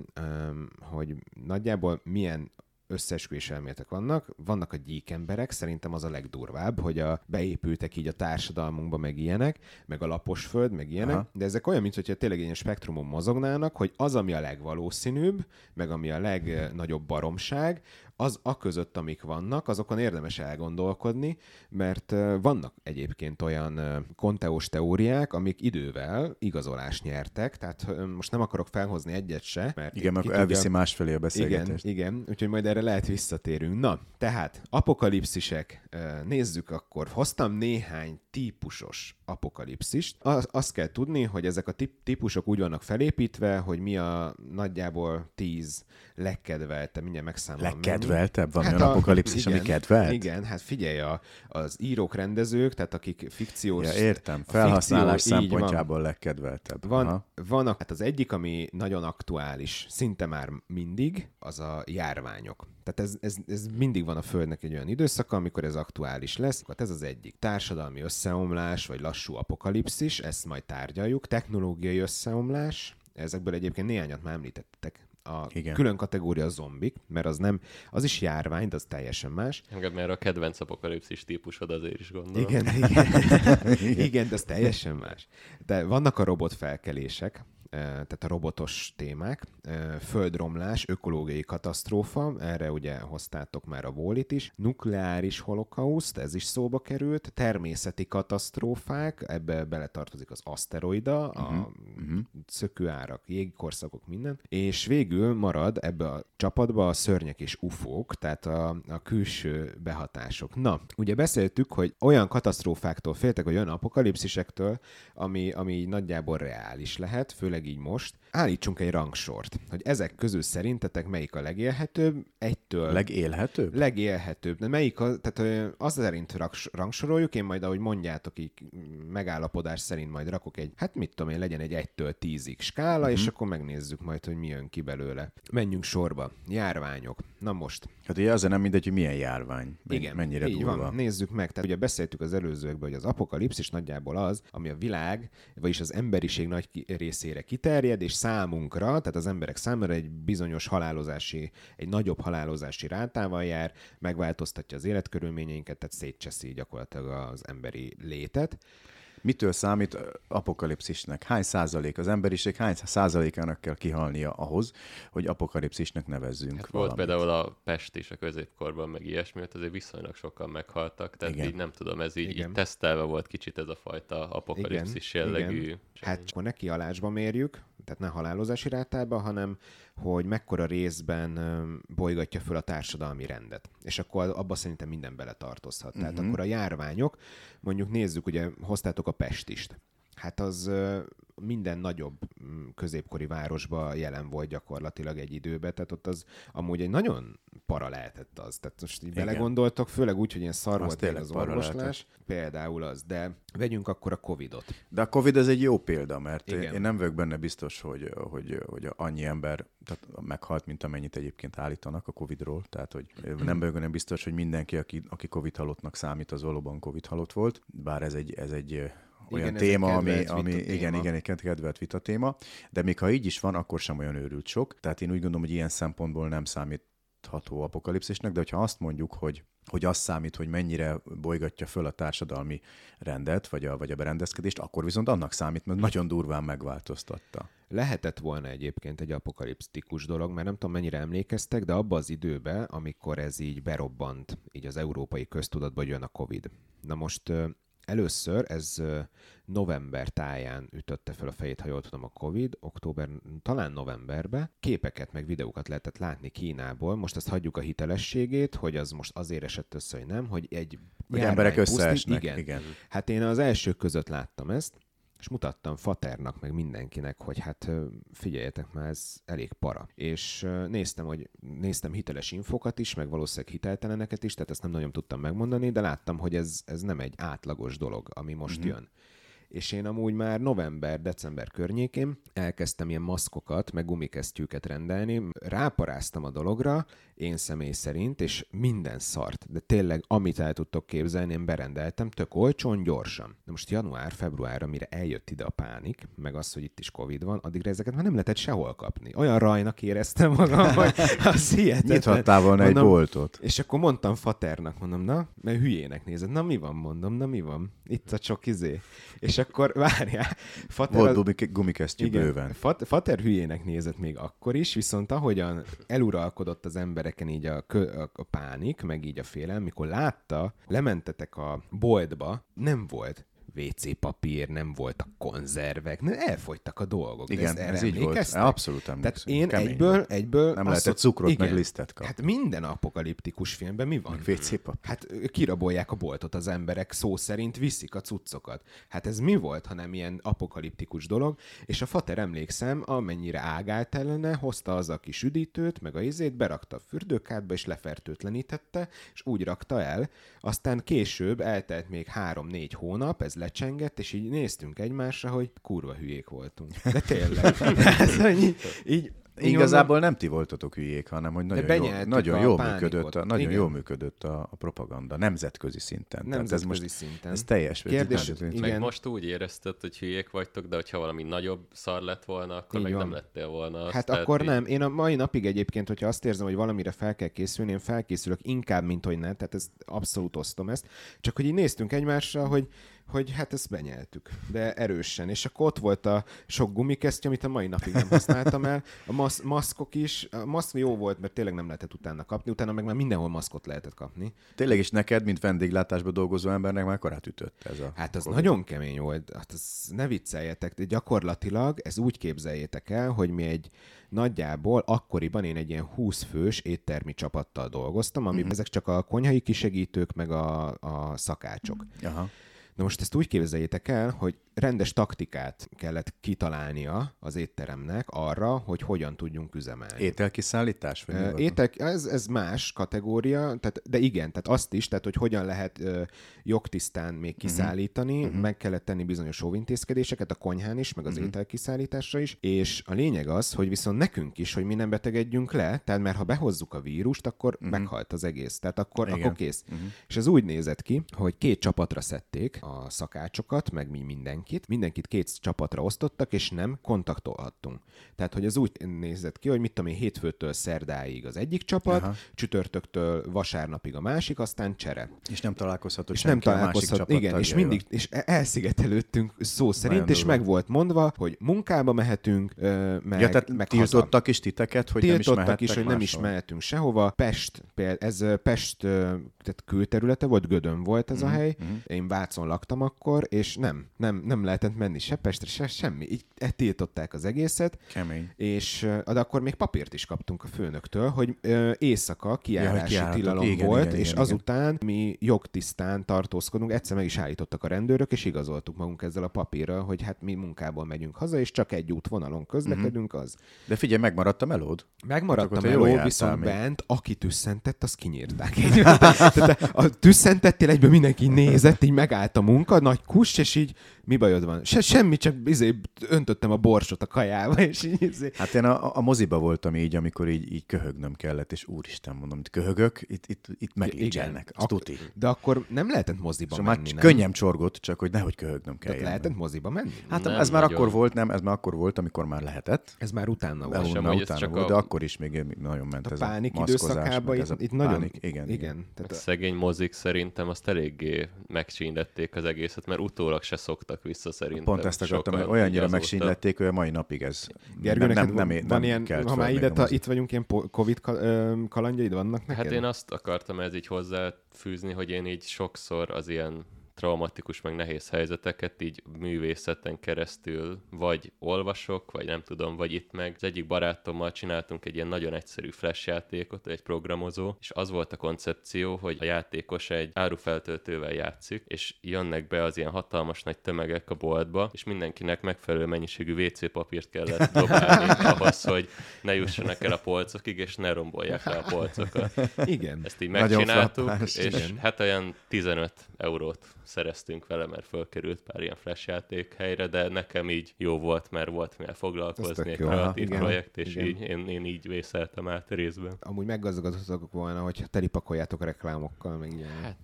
hogy nagyjából milyen összeesküvés elméletek vannak. Vannak a gyík emberek, szerintem az a legdurvább, hogy a, beépültek így a társadalmunkba, meg ilyenek, meg a lapos föld, meg ilyenek, Aha. de ezek olyan, mintha tényleg ilyen spektrumon mozognának, hogy az, ami a legvalószínűbb, meg ami a legnagyobb baromság, az a között, amik vannak, azokon érdemes elgondolkodni, mert vannak egyébként olyan konteós teóriák, amik idővel igazolást nyertek, tehát most nem akarok felhozni egyet se, mert igen, meg elviszi tudja... másfelé a beszélgetést. Igen, igen, úgyhogy majd erre lehet visszatérünk. Na, tehát apokalipszisek, nézzük akkor. Hoztam néhány típusos apokalipszist. Azt kell tudni, hogy ezek a típusok úgy vannak felépítve, hogy mi a nagyjából tíz legkedvelte, mindjárt megszámolom. Legkedveltebb? Van hát olyan a, apokalipszis, igen, ami kedvelt? Igen, hát figyelj, a, az írók, rendezők, tehát akik fikciós... Ja, értem, felhasználás fikció, szempontjából van. legkedveltebb. Van, van, hát az egyik, ami nagyon aktuális, szinte már mindig, az a járványok. Tehát ez, ez, ez mindig van a Földnek egy olyan időszaka, amikor ez aktuális lesz. Hát ez az egyik. Társadalmi összeomlás, vagy lassú apokalipszis, ezt majd tárgyaljuk. Technológiai összeomlás, ezekből egyébként néhányat már említettek a igen. külön kategória a zombik, mert az nem, az is járvány, de az teljesen más. Engem mert a kedvenc apokalipszis típusod azért is gondolom. Igen, igen. igen, de az teljesen más. De vannak a robot felkelések, tehát a robotos témák, földromlás, ökológiai katasztrófa, erre ugye hoztátok már a Volit is, nukleáris holokauszt, ez is szóba került, természeti katasztrófák, ebbe beletartozik az aszteroida, uh-huh. a uh-huh. szökőárak, jégkorszakok, minden, és végül marad ebbe a csapatba a szörnyek és ufók, tehát a, a külső behatások. Na, ugye beszéltük, hogy olyan katasztrófáktól féltek, vagy olyan apokalipszisektől, ami, ami nagyjából reális lehet, főleg így most, állítsunk egy rangsort, hogy ezek közül szerintetek melyik a legélhetőbb, egytől... Legélhetőbb? Legélhetőbb. De melyik a, tehát az szerint rangsoroljuk, én majd ahogy mondjátok, így megállapodás szerint majd rakok egy, hát mit tudom én, legyen egy egytől tízig skála, mm-hmm. és akkor megnézzük majd, hogy mi jön ki belőle. Menjünk sorba. Járványok. Na most. Hát ugye azért nem mindegy, hogy milyen járvány. Igen, mennyire így durva. van. Nézzük meg. Tehát ugye beszéltük az előzőekben, hogy az apokalipszis nagyjából az, ami a világ, vagyis az emberiség nagy részére kiterjed, és számunkra, tehát az emberek számára egy bizonyos halálozási, egy nagyobb halálozási rátával jár, megváltoztatja az életkörülményeinket, tehát szétcseszi gyakorlatilag az emberi létet. Mitől számít apokalipszisnek? Hány százalék? Az emberiség hány százalékának kell kihalnia ahhoz, hogy apokalipszisnek nevezzünk hát Volt például a Pest is a középkorban, meg ilyesmi, azért viszonylag sokan meghaltak, tehát Igen. így nem tudom, ez így, így tesztelve volt kicsit ez a fajta apokalipszis Igen. jellegű. Igen. Hát akkor ne kialásba mérjük, tehát ne halálozási rátába, hanem hogy mekkora részben bolygatja föl a társadalmi rendet. És akkor abba szerintem minden bele tartozhat. Uh-huh. Tehát mhm. akkor a járványok, mondjuk nézzük, ugye hoztátok a Pestist. Hát az minden nagyobb mm, középkori városba jelen volt gyakorlatilag egy időben, tehát ott az amúgy egy nagyon para lehetett az. Tehát most így Igen. belegondoltok, főleg úgy, hogy ilyen szar volt az orvoslás, lehetett. például az, de vegyünk akkor a Covid-ot. De a Covid ez egy jó példa, mert Igen. én nem vagyok benne biztos, hogy, hogy, hogy annyi ember tehát meghalt, mint amennyit egyébként állítanak a Covid-ról, tehát hogy nem vagyok benne biztos, hogy mindenki, aki, aki Covid halottnak számít, az valóban Covid halott volt, bár ez egy, ez egy olyan igen, téma, ami, ami igen, igen, egy kedvelt vita téma, de még ha így is van, akkor sem olyan őrült sok. Tehát én úgy gondolom, hogy ilyen szempontból nem számít ható apokalipszisnek, de hogyha azt mondjuk, hogy hogy az számít, hogy mennyire bolygatja föl a társadalmi rendet, vagy a, vagy a berendezkedést, akkor viszont annak számít, mert nagyon durván megváltoztatta. Lehetett volna egyébként egy apokaliptikus dolog, mert nem tudom mennyire emlékeztek, de abban az időben, amikor ez így berobbant, így az európai köztudatba jön a Covid. Na most Először ez november táján ütötte fel a fejét, ha jól tudom, a Covid, október, talán novemberbe. Képeket meg videókat lehetett látni Kínából. Most ezt hagyjuk a hitelességét, hogy az most azért esett össze, hogy nem, hogy egy hogy emberek összeesnek. Igen. igen. Hát én az elsők között láttam ezt, és mutattam Faternak, meg mindenkinek, hogy hát figyeljetek már, ez elég para. És néztem, hogy néztem hiteles infokat is, meg valószínűleg hitelteleneket is, tehát ezt nem nagyon tudtam megmondani, de láttam, hogy ez, ez nem egy átlagos dolog, ami most mm-hmm. jön és én amúgy már november-december környékén elkezdtem ilyen maszkokat, meg gumikesztyűket rendelni, ráparáztam a dologra, én személy szerint, és minden szart, de tényleg amit el tudtok képzelni, én berendeltem, tök olcsón, gyorsan. De most január, február, mire eljött ide a pánik, meg az, hogy itt is Covid van, addigra ezeket már nem lehetett sehol kapni. Olyan rajnak éreztem magam, hogy az hihetetlen. Nyithattál volna mondom, egy boltot. És akkor mondtam Faternak, mondom, na, mert hülyének nézed, na mi van, mondom, na mi van? Itt a csak izé. És akkor várjál. Fater Volt az... gumikesztyű bőven. Fater hülyének nézett még akkor is, viszont ahogyan eluralkodott az embereken így a, a, a pánik, meg így a félelem, mikor látta, lementetek a boltba, nem volt WC papír, nem voltak konzervek, nem, elfogytak a dolgok. Igen, ez, ez így volt. Abszolút emlékszem. Tehát én Kemény egyből, volt. egyből... Nem lehetett cukrot igen, meg lisztet kapni. Hát minden apokaliptikus filmben mi van? WC. Hát kirabolják a boltot az emberek, szó szerint viszik a cuccokat. Hát ez mi volt, hanem ilyen apokaliptikus dolog, és a fater emlékszem, amennyire ágált ellene, hozta az a kis üdítőt, meg a izét, berakta a fürdőkádba, és lefertőtlenítette, és úgy rakta el. Aztán később eltelt még három-négy hónap, ez lecsengett, és így néztünk egymásra, hogy kurva hülyék voltunk. De tényleg. Ez, így, így Igazából nem ti voltatok hülyék, hanem hogy nagyon, jó, nagyon jól működött, a, nagyon jól működött a, a propaganda nemzetközi szinten. Nemzetközi ez most, szinten. Ez teljes. Kérdés, igen. Meg most úgy érezted, hogy hülyék vagytok, de hogyha valami nagyobb szar lett volna, akkor így meg van. nem lettél volna. Hát akkor így... nem. Én a mai napig egyébként, hogyha azt érzem, hogy valamire fel kell készülni, én felkészülök inkább, mint hogy nem. Tehát ez abszolút osztom ezt. Csak hogy így néztünk egymásra, hogy hogy hát ezt benyeltük, de erősen. És akkor ott volt a sok gumikesztyű, amit a mai napig nem használtam el. A masz- maszkok is, a maszk jó volt, mert tényleg nem lehetett utána kapni, utána meg már mindenhol maszkot lehetett kapni. Tényleg is neked, mint vendéglátásban dolgozó embernek már korát ütött ez a... Hát az COVID. nagyon kemény volt, hát az ne vicceljetek, de gyakorlatilag ez úgy képzeljétek el, hogy mi egy nagyjából akkoriban én egy ilyen 20 fős éttermi csapattal dolgoztam, amiben uh-huh. ezek csak a konyhai kisegítők, meg a, a szakácsok. Aha. Na most ezt úgy képzeljétek el, hogy rendes taktikát kellett kitalálnia az étteremnek arra, hogy hogyan tudjunk üzemelni. Ételkiszállítás? Vagy uh, étel, ez, ez más kategória, tehát, de igen, tehát azt is, tehát hogy hogyan lehet uh, jogtisztán még mhm. kiszállítani, uh-huh. meg kellett tenni bizonyos óvintézkedéseket a konyhán is, meg az uh-huh. ételkiszállításra is, és a lényeg az, hogy viszont nekünk is, hogy mi nem betegedjünk le, tehát mert ha behozzuk a vírust, akkor uh-huh. meghalt az egész, tehát akkor, akkor kész. Uh-huh. És ez úgy nézett ki, hogy két csapatra szedték, a szakácsokat, meg mi mindenkit. Mindenkit két csapatra osztottak, és nem kontaktolhattunk. Tehát, hogy az úgy nézett ki, hogy mit tudom én, hétfőtől szerdáig az egyik csapat, Aha. csütörtöktől vasárnapig a másik, aztán csere. És nem találkozhatott és nem találkozhat, igen, és mindig, és e- elszigetelődtünk szó szerint, Nagyon és durva. meg volt mondva, hogy munkába mehetünk, meg, ja, tehát meg tiltottak haza. is titeket, hogy tiltottak nem is is, hogy nem is mehetünk sehova. Pest, például ez Pest, tehát külterülete volt, Gödön volt ez mm-hmm. a mhm, hely. Mm-hmm. Én Vácon laktam akkor, és nem, nem, nem lehetett menni se Pestre, se semmi. Így tiltották az egészet. Kemény. És de akkor még papírt is kaptunk a főnöktől, hogy éjszaka kiárási ja, tilalom igen, volt, igen, és igen, azután igen. mi jogtisztán tartózkodunk. Egyszer meg is állítottak a rendőrök, és igazoltuk magunk ezzel a papírral, hogy hát mi munkából megyünk haza, és csak egy útvonalon közlekedünk, az. De figyelj, megmaradt a melód? Megmaradt a meló, viszont még. bent, aki tüsszentett, azt kinyírták. Tehát a tüsszentettél, egyből mindenki nézett, így megállt a munka, nagy kus, és így mi bajod van? Se, semmi, csak izé, öntöttem a borsot a kajába, és így izé. Hát én a, a moziba voltam így, amikor így, így köhögnöm kellett, és úristen mondom, itt köhögök, itt, itt, itt megígyelnek, Ak- tuti. De akkor nem lehetett moziba szóval menni, már nem? könnyem csorgott, csak hogy nehogy köhögnöm kell. Tehát lehetett moziba menni? Hát nem ez már nagyon. akkor volt, nem, ez már akkor volt, amikor már lehetett. Ez már utána volt. Sem, már utána volt, a... de akkor is még, még nagyon ment a ez pánik a időszakában itt, itt nagyon... Pánik, igen, igen. Tehát a szegény mozik szerintem azt eléggé megcsíndették az egészet, mert utólag se szoktak vissza szerintem. Pont ezt akartam, hogy olyannyira megsínlették, hogy a mai napig ez Gergő, nem, nem, nem, nem, van ilyen, ha már ide, ta, itt vagyunk, ilyen Covid kalandjaid vannak neked? Hát én azt akartam ez így hozzáfűzni, hogy én így sokszor az ilyen traumatikus, meg nehéz helyzeteket így művészeten keresztül vagy olvasok, vagy nem tudom, vagy itt meg. Az egyik barátommal csináltunk egy ilyen nagyon egyszerű flash játékot, egy programozó, és az volt a koncepció, hogy a játékos egy árufeltöltővel játszik, és jönnek be az ilyen hatalmas nagy tömegek a boltba, és mindenkinek megfelelő mennyiségű WC papírt kellett dobálni ahhoz, hogy ne jussanak el a polcokig, és ne rombolják le a polcokat. Igen. Ezt így megcsináltuk, és igen. hát olyan 15 eurót szereztünk vele, mert fölkerült pár ilyen flash játék helyre, de nekem így jó volt, mert volt mivel foglalkozni, egy kreatív igen, projekt, és igen. így én, én így vészeltem át részben. Amúgy meggazdagodhatok volna, hogy telipakoljátok reklámokkal, meg ilyen. Hát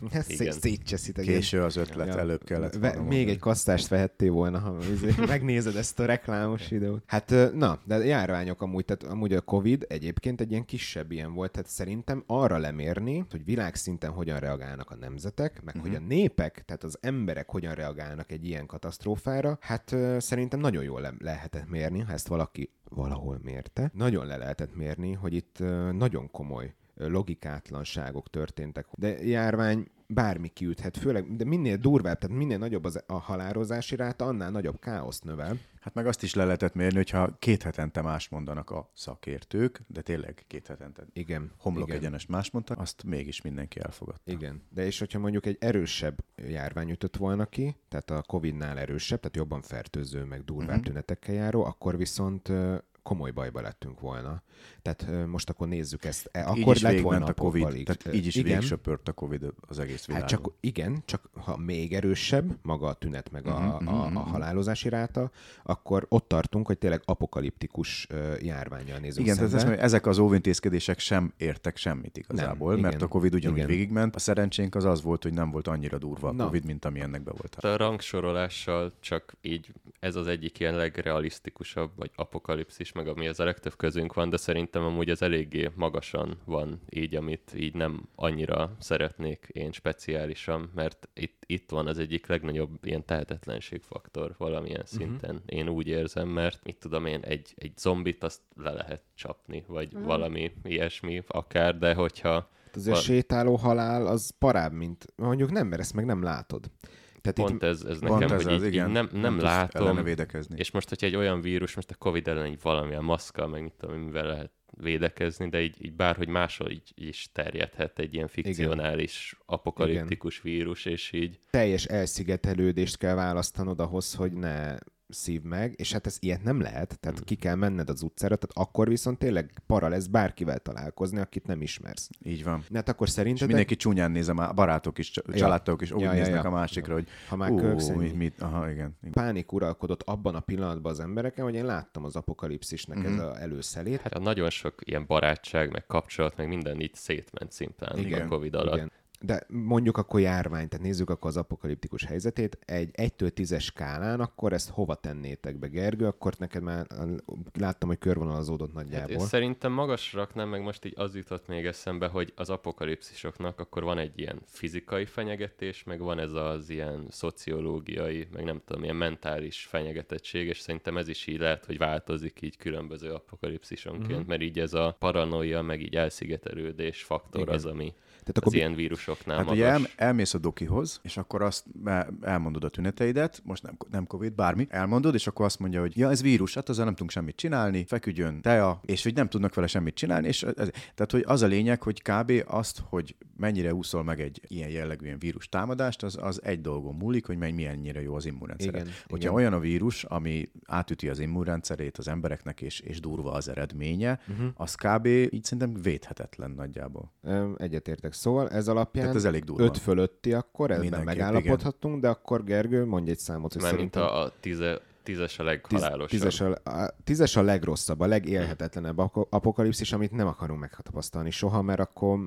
igen. Szétcseszítek. Késő az ötlet, ja. előbb kellett Ve- Még mondani. egy kasztást vehettél volna, ha izé megnézed ezt a reklámos videót. Hát na, de járványok amúgy, tehát amúgy a Covid egyébként egy ilyen kisebb ilyen volt, tehát szerintem arra lemérni, hogy világszinten hogyan reagálnak a nemzetek, meg uh-huh. hogy a népek, tehát az emberek hogyan reagálnak egy ilyen katasztrófára, hát szerintem nagyon jól le- lehetett mérni, ha ezt valaki valahol mérte. Nagyon le lehetett mérni, hogy itt nagyon komoly logikátlanságok történtek. De járvány bármi kiüthet, főleg, de minél durvább, tehát minél nagyobb az, a halálozási ráta, annál nagyobb káoszt növel. Hát meg azt is le lehetett mérni, hogyha két hetente más mondanak a szakértők, de tényleg két hetente igen, homlok igen. egyenes más mondtak, azt mégis mindenki elfogadta. Igen, de és hogyha mondjuk egy erősebb járvány ütött volna ki, tehát a Covid-nál erősebb, tehát jobban fertőző, meg durvább uh-huh. tünetekkel járó, akkor viszont komoly bajba lettünk volna. Tehát most akkor nézzük ezt. E, akkor így is lett volna a Covid. Alig. Tehát így is igen. végsöpört a Covid az egész világon. Hát csak, igen, csak ha még erősebb maga a tünet, meg a, uh-huh, a, a mhm, mhm. halálozási ráta, akkor ott tartunk, hogy tényleg apokaliptikus járványjal nézünk Igen, tehát ez, ezek az óvintézkedések sem értek semmit igazából, nem, mert igen, a Covid ugyanúgy igen. végigment. A szerencsénk az az volt, hogy nem volt annyira durva a Covid, mint ami ennek be volt. A rangsorolással csak így ez az egyik ilyen legrealisztikusabb, vagy apokalipszis, meg ami az a legtöbb közünk van, de szerintem amúgy az eléggé magasan van így, amit így nem annyira szeretnék én speciálisan, mert itt, itt van az egyik legnagyobb ilyen tehetetlenségfaktor valamilyen mhm. szinten. Uh-huh. Én úgy érzem, mert mit tudom én, egy, egy zombit azt le lehet csapni, vagy uh-huh. valami ilyesmi akár, de hogyha hát azért a sétáló halál az parább, mint mondjuk nem, mert ezt meg nem látod. Tehát pont ez, ez nekem, ez hogy az, így, igen, így nem, nem látom. védekezni. És most, hogyha egy olyan vírus, most a Covid ellen egy valamilyen maszkkal, meg mit tudom, mivel lehet védekezni, de így, így bárhogy máshol így, így is terjedhet egy ilyen fikcionális, Igen. apokaliptikus Igen. vírus, és így... Teljes elszigetelődést kell választanod ahhoz, hogy ne szív meg, és hát ez ilyet nem lehet, tehát hmm. ki kell menned az utcára, tehát akkor viszont tényleg para lesz bárkivel találkozni, akit nem ismersz. Így van. Hát akkor szerinted... mindenki csúnyán nézem, a barátok is, családok is úgy ja, néznek ja, ja. a másikra, hogy ha már ú, mit, mit, aha, igen, igen. Pánik uralkodott abban a pillanatban az embereken, hogy én láttam az apokalipszisnek mm-hmm. ez mhm. a előszelét. Hát a nagyon sok ilyen barátság, meg kapcsolat, meg minden így szétment szimplán igen, a Covid alatt. Igen. De mondjuk akkor járvány, tehát nézzük akkor az apokaliptikus helyzetét. Egy 1-től 10-es skálán, akkor ezt hova tennétek be, Gergő? Akkor neked már láttam, hogy körvonalazódott nagyjából. Hát szerintem magas raknám, meg most így az jutott még eszembe, hogy az apokalipszisoknak akkor van egy ilyen fizikai fenyegetés, meg van ez az ilyen szociológiai, meg nem tudom, ilyen mentális fenyegetettség, és szerintem ez is így lehet, hogy változik így különböző apokalipszisonként, uh-huh. mert így ez a paranoia, meg így elszigetelődés faktor Igen. az, ami tehát akkor az ilyen vírusoknál hát magas. ugye el, elmész a dokihoz, és akkor azt elmondod a tüneteidet, most nem, nem Covid, bármi, elmondod, és akkor azt mondja, hogy ja, ez vírus, hát azzal nem tudunk semmit csinálni, feküdjön tea, és hogy nem tudnak vele semmit csinálni, és ez, tehát, hogy az a lényeg, hogy kb. azt, hogy mennyire úszol meg egy ilyen jellegű ilyen vírus támadást, az, az egy dolgon múlik, hogy menj milyennyire jó az immunrendszer. Igen, Hogyha igen. olyan a vírus, ami átüti az immunrendszerét az embereknek, és, és durva az eredménye, uh-huh. az kb. így szerintem védhetetlen nagyjából. Egyetértek Szóval ez alapján Tehát ez elég durva. 5 fölötti akkor, ebben megállapodhatunk, igen. de akkor Gergő, mondj egy számot, hogy Mert szerintem... a, a tize, Tízes a leghalálosabb. Tízes a, a, tízes a legrosszabb, a legélhetetlenebb apokalipszis, amit nem akarunk megtapasztalni soha, mert akkor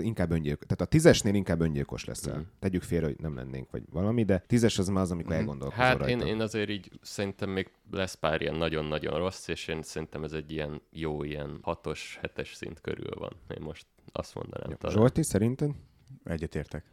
inkább öngyilkos. Tehát a tízesnél inkább öngyilkos leszel. Mm. Tegyük félre, hogy nem lennénk, vagy valami, de tízes az már az, amikor mm. elgondolkozol Hát rajta. én, én azért így szerintem még lesz pár ilyen nagyon-nagyon rossz, és én szerintem ez egy ilyen jó, ilyen hatos, hetes szint körül van. Én most azt mondanám. Talán. Zsolti, szerinted? Egyetértek.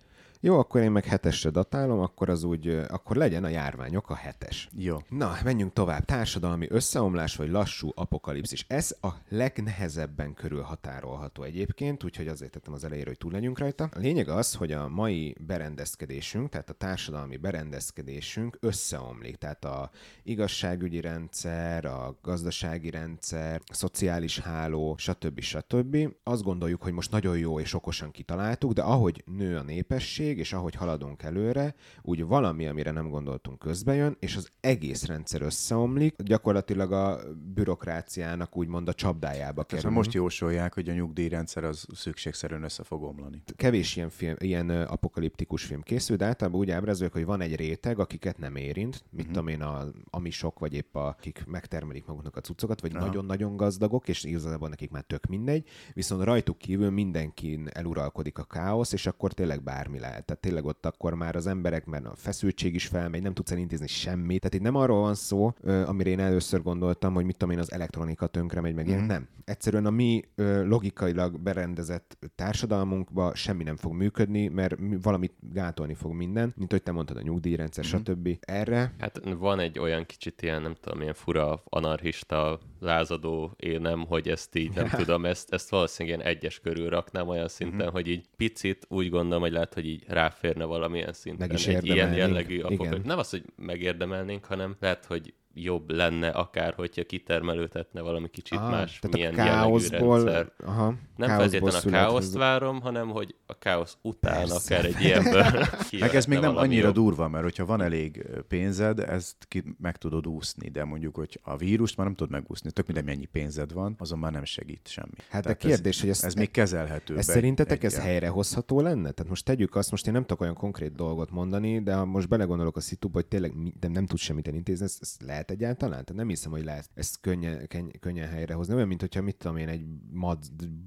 Jó, akkor én meg hetesre datálom, akkor az úgy, akkor legyen a járványok a hetes. Jó. Na, menjünk tovább. Társadalmi összeomlás vagy lassú apokalipszis. Ez a legnehezebben körülhatárolható egyébként, úgyhogy azért tettem az elejére, hogy túl legyünk rajta. A lényeg az, hogy a mai berendezkedésünk, tehát a társadalmi berendezkedésünk összeomlik. Tehát a igazságügyi rendszer, a gazdasági rendszer, a szociális háló, stb. stb. Azt gondoljuk, hogy most nagyon jó és okosan kitaláltuk, de ahogy nő a népesség, minőség, és ahogy haladunk előre, úgy valami, amire nem gondoltunk közbejön, és az egész rendszer összeomlik, gyakorlatilag a bürokráciának úgymond a csapdájába kerül. Hát, most jósolják, hogy a nyugdíjrendszer az szükségszerűen össze fog omlani. Kevés ilyen, film, ilyen apokaliptikus film készül, de általában úgy ábrázolják, hogy van egy réteg, akiket nem érint, mit uh-huh. tudom én, a amisok, vagy épp a, akik megtermelik maguknak a cuccokat, vagy nagyon-nagyon gazdagok, és igazából nekik már tök mindegy, viszont rajtuk kívül mindenkin eluralkodik a káosz, és akkor tényleg bármi lehet. Tehát tényleg ott akkor már az emberek, mert a feszültség is felmegy, nem tudsz elintézni semmit. Tehát itt nem arról van szó, amire én először gondoltam, hogy mit tudom én, az elektronika tönkre megy, meg ilyen. Mhm. Nem. Egyszerűen a mi logikailag berendezett társadalmunkba semmi nem fog működni, mert valamit gátolni fog minden, mint hogy te mondtad, a nyugdíjrendszer, mm-hmm. stb. Erre. Hát van egy olyan kicsit ilyen, nem tudom, ilyen fura anarchista lázadó énem, hogy ezt így nem tudom, ezt, ezt valószínűleg ilyen egyes körül raknám olyan szinten, mm-hmm. hogy így picit úgy gondolom, hogy lehet, hogy így ráférne valamilyen szinten. Meg is egy ilyen jellegű apokalipszis. Nem az, hogy megérdemelnénk, hanem lehet, hogy jobb lenne akár, hogyha kitermelőtetne valami kicsit Aha, más, milyen a káoszból, rendszer. Aha, Nem feltétlenül a káoszt várom, hanem hogy a káosz után Persze. akár egy ilyenből Meg ez még nem annyira jobb. durva, mert hogyha van elég pénzed, ezt ki meg tudod úszni, de mondjuk, hogy a vírust már nem tudod megúszni, tök minden mennyi pénzed van, azon már nem segít semmi. Hát Tehát a kérdés, ez, hogy ez, ez még kezelhető. Ez szerintetek ez helyrehozható lenne? Tehát most tegyük azt, most én nem tudok olyan konkrét dolgot mondani, de ha most belegondolok a szituba, hogy tényleg nem, nem tud semmit elintézni, ezt, ezt lehet lehet egyáltalán? Tehát nem hiszem, hogy lehet ezt könnyen, könnyen helyrehozni. Olyan, mint hogyha mit tudom én, egy mad,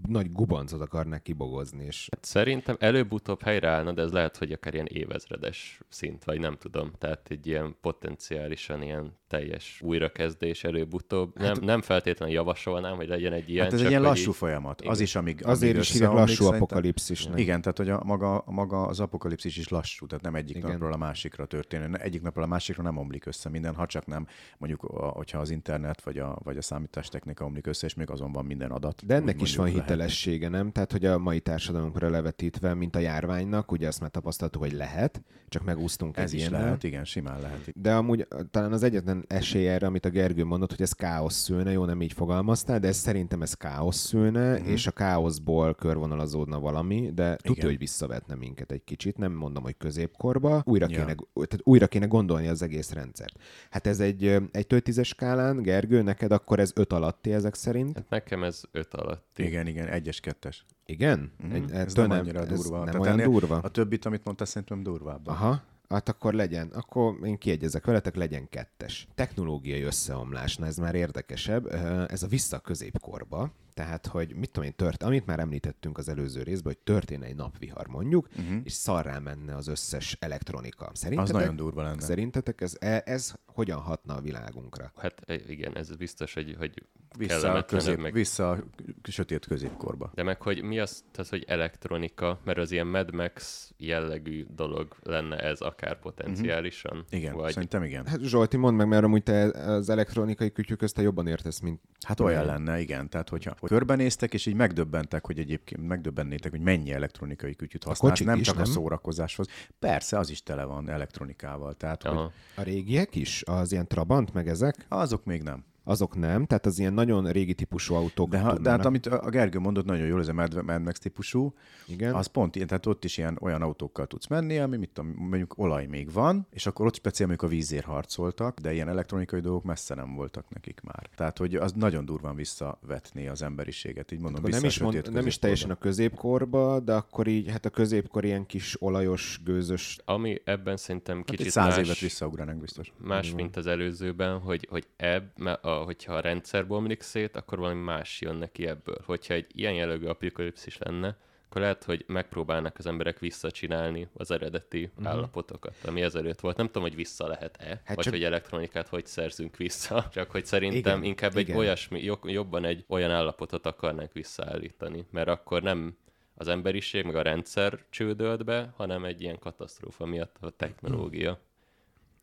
nagy gubancot akarnák kibogozni. És... Hát szerintem előbb-utóbb helyreállna, de ez lehet, hogy akár ilyen évezredes szint, vagy nem tudom. Tehát egy ilyen potenciálisan ilyen teljes újrakezdés előbb-utóbb. Hát, nem, nem feltétlenül javasolnám, hogy legyen egy ilyen. Hát ez csak egy ilyen lassú így... folyamat. Igen. Az is, amíg, Azért amíg is hívják lassú apokalipszis. Igen, tehát hogy a, maga, maga az apokalipszis is lassú, tehát nem egyik Igen. napról a másikra történő. Egyik napról a másikra nem omlik össze minden, ha csak nem mondjuk, hogyha az internet vagy a, vagy a számítástechnika omlik össze, és még azon van minden adat. De ennek is van hitelessége, nem? Tehát, hogy a mai társadalmunkra levetítve, mint a járványnak, ugye azt már tapasztaltuk, hogy lehet, csak megúsztunk Ez is ilyen lehet, igen, simán lehet. De amúgy talán az egyetlen esély erre, amit a Gergő mondott, hogy ez káosz szülne, jó, nem így fogalmaztál, de ez szerintem ez káosz szülne, uh-huh. és a káoszból körvonalazódna valami, de tudja, hogy visszavetne minket egy kicsit, nem mondom, hogy középkorba, újra, ja. kéne, tehát újra kéne gondolni az egész rendszert. Hát ez egy, egy tízes skálán, Gergő, neked akkor ez öt alatti ezek szerint? Hát nekem ez öt alatti. Igen, igen, egyes, kettes. Igen? Mm-hmm. Egy, ez nem annyira durva. Nem olyan durva? A többit, amit mondtál, szerintem durvább. Aha. Hát akkor legyen, akkor én kiegyezek veletek, legyen kettes. Technológiai összeomlás, na ez már érdekesebb. Ez a vissza középkorba, tehát, hogy mit tudom én, tört, amit már említettünk az előző részben, hogy történne egy napvihar mondjuk, uh-huh. és szarrá menne az összes elektronika. Szerintetek, az nagyon durva lenne. Szerintetek ez, e, ez hogyan hatna a világunkra? Hát e, igen, ez biztos, hogy, hogy vissza a, közép, meg... vissza a sötét középkorba. De meg, hogy mi az, tehát, hogy elektronika, mert az ilyen Mad Max jellegű dolog lenne ez akár potenciálisan. Uh-huh. Igen, vagy... szerintem igen. Hát Zsolti, mondd meg, mert amúgy te az elektronikai kütyük közt te jobban értesz, mint... Hát olyan lenne, igen. Tehát, hogyha hogy körbenéztek, és így megdöbbentek, hogy egyébként megdöbbennétek, hogy mennyi elektronikai kütyüt használsz, nem is, csak nem? a szórakozáshoz. Persze, az is tele van elektronikával. Tehát, hogy... A régiek is? Az ilyen Trabant, meg ezek? Azok még nem azok nem, tehát az ilyen nagyon régi típusú autók. De, ha, de hát amit a Gergő mondott nagyon jól, ez a Mad, Mad Max típusú, Igen. az pont ilyen, tehát ott is ilyen olyan autókkal tudsz menni, ami mit tudom, mondjuk olaj még van, és akkor ott speciál, amikor a vízért harcoltak, de ilyen elektronikai dolgok messze nem voltak nekik már. Tehát, hogy az nagyon durván visszavetné az emberiséget, így mondom, nem is, mond, nem is teljesen a középkorba, de akkor így, hát a középkor ilyen kis olajos, gőzös. Ami ebben szerintem hát kicsit hát száz más, évet visszaugranánk biztos. Más, mint az előzőben, hogy, hogy ebb, a hogyha a rendszer bomlik szét, akkor valami más jön neki ebből. Hogyha egy ilyen jellegű apokalipszis lenne, akkor lehet, hogy megpróbálnak az emberek visszacsinálni az eredeti uh-huh. állapotokat, ami ezelőtt volt. Nem tudom, hogy vissza lehet-e, hát vagy csak... hogy elektronikát hogy szerzünk vissza, csak hogy szerintem igen, inkább igen. egy olyasmi, jobban egy olyan állapotot akarnánk visszaállítani, mert akkor nem az emberiség, meg a rendszer csődölt be, hanem egy ilyen katasztrófa miatt a technológia.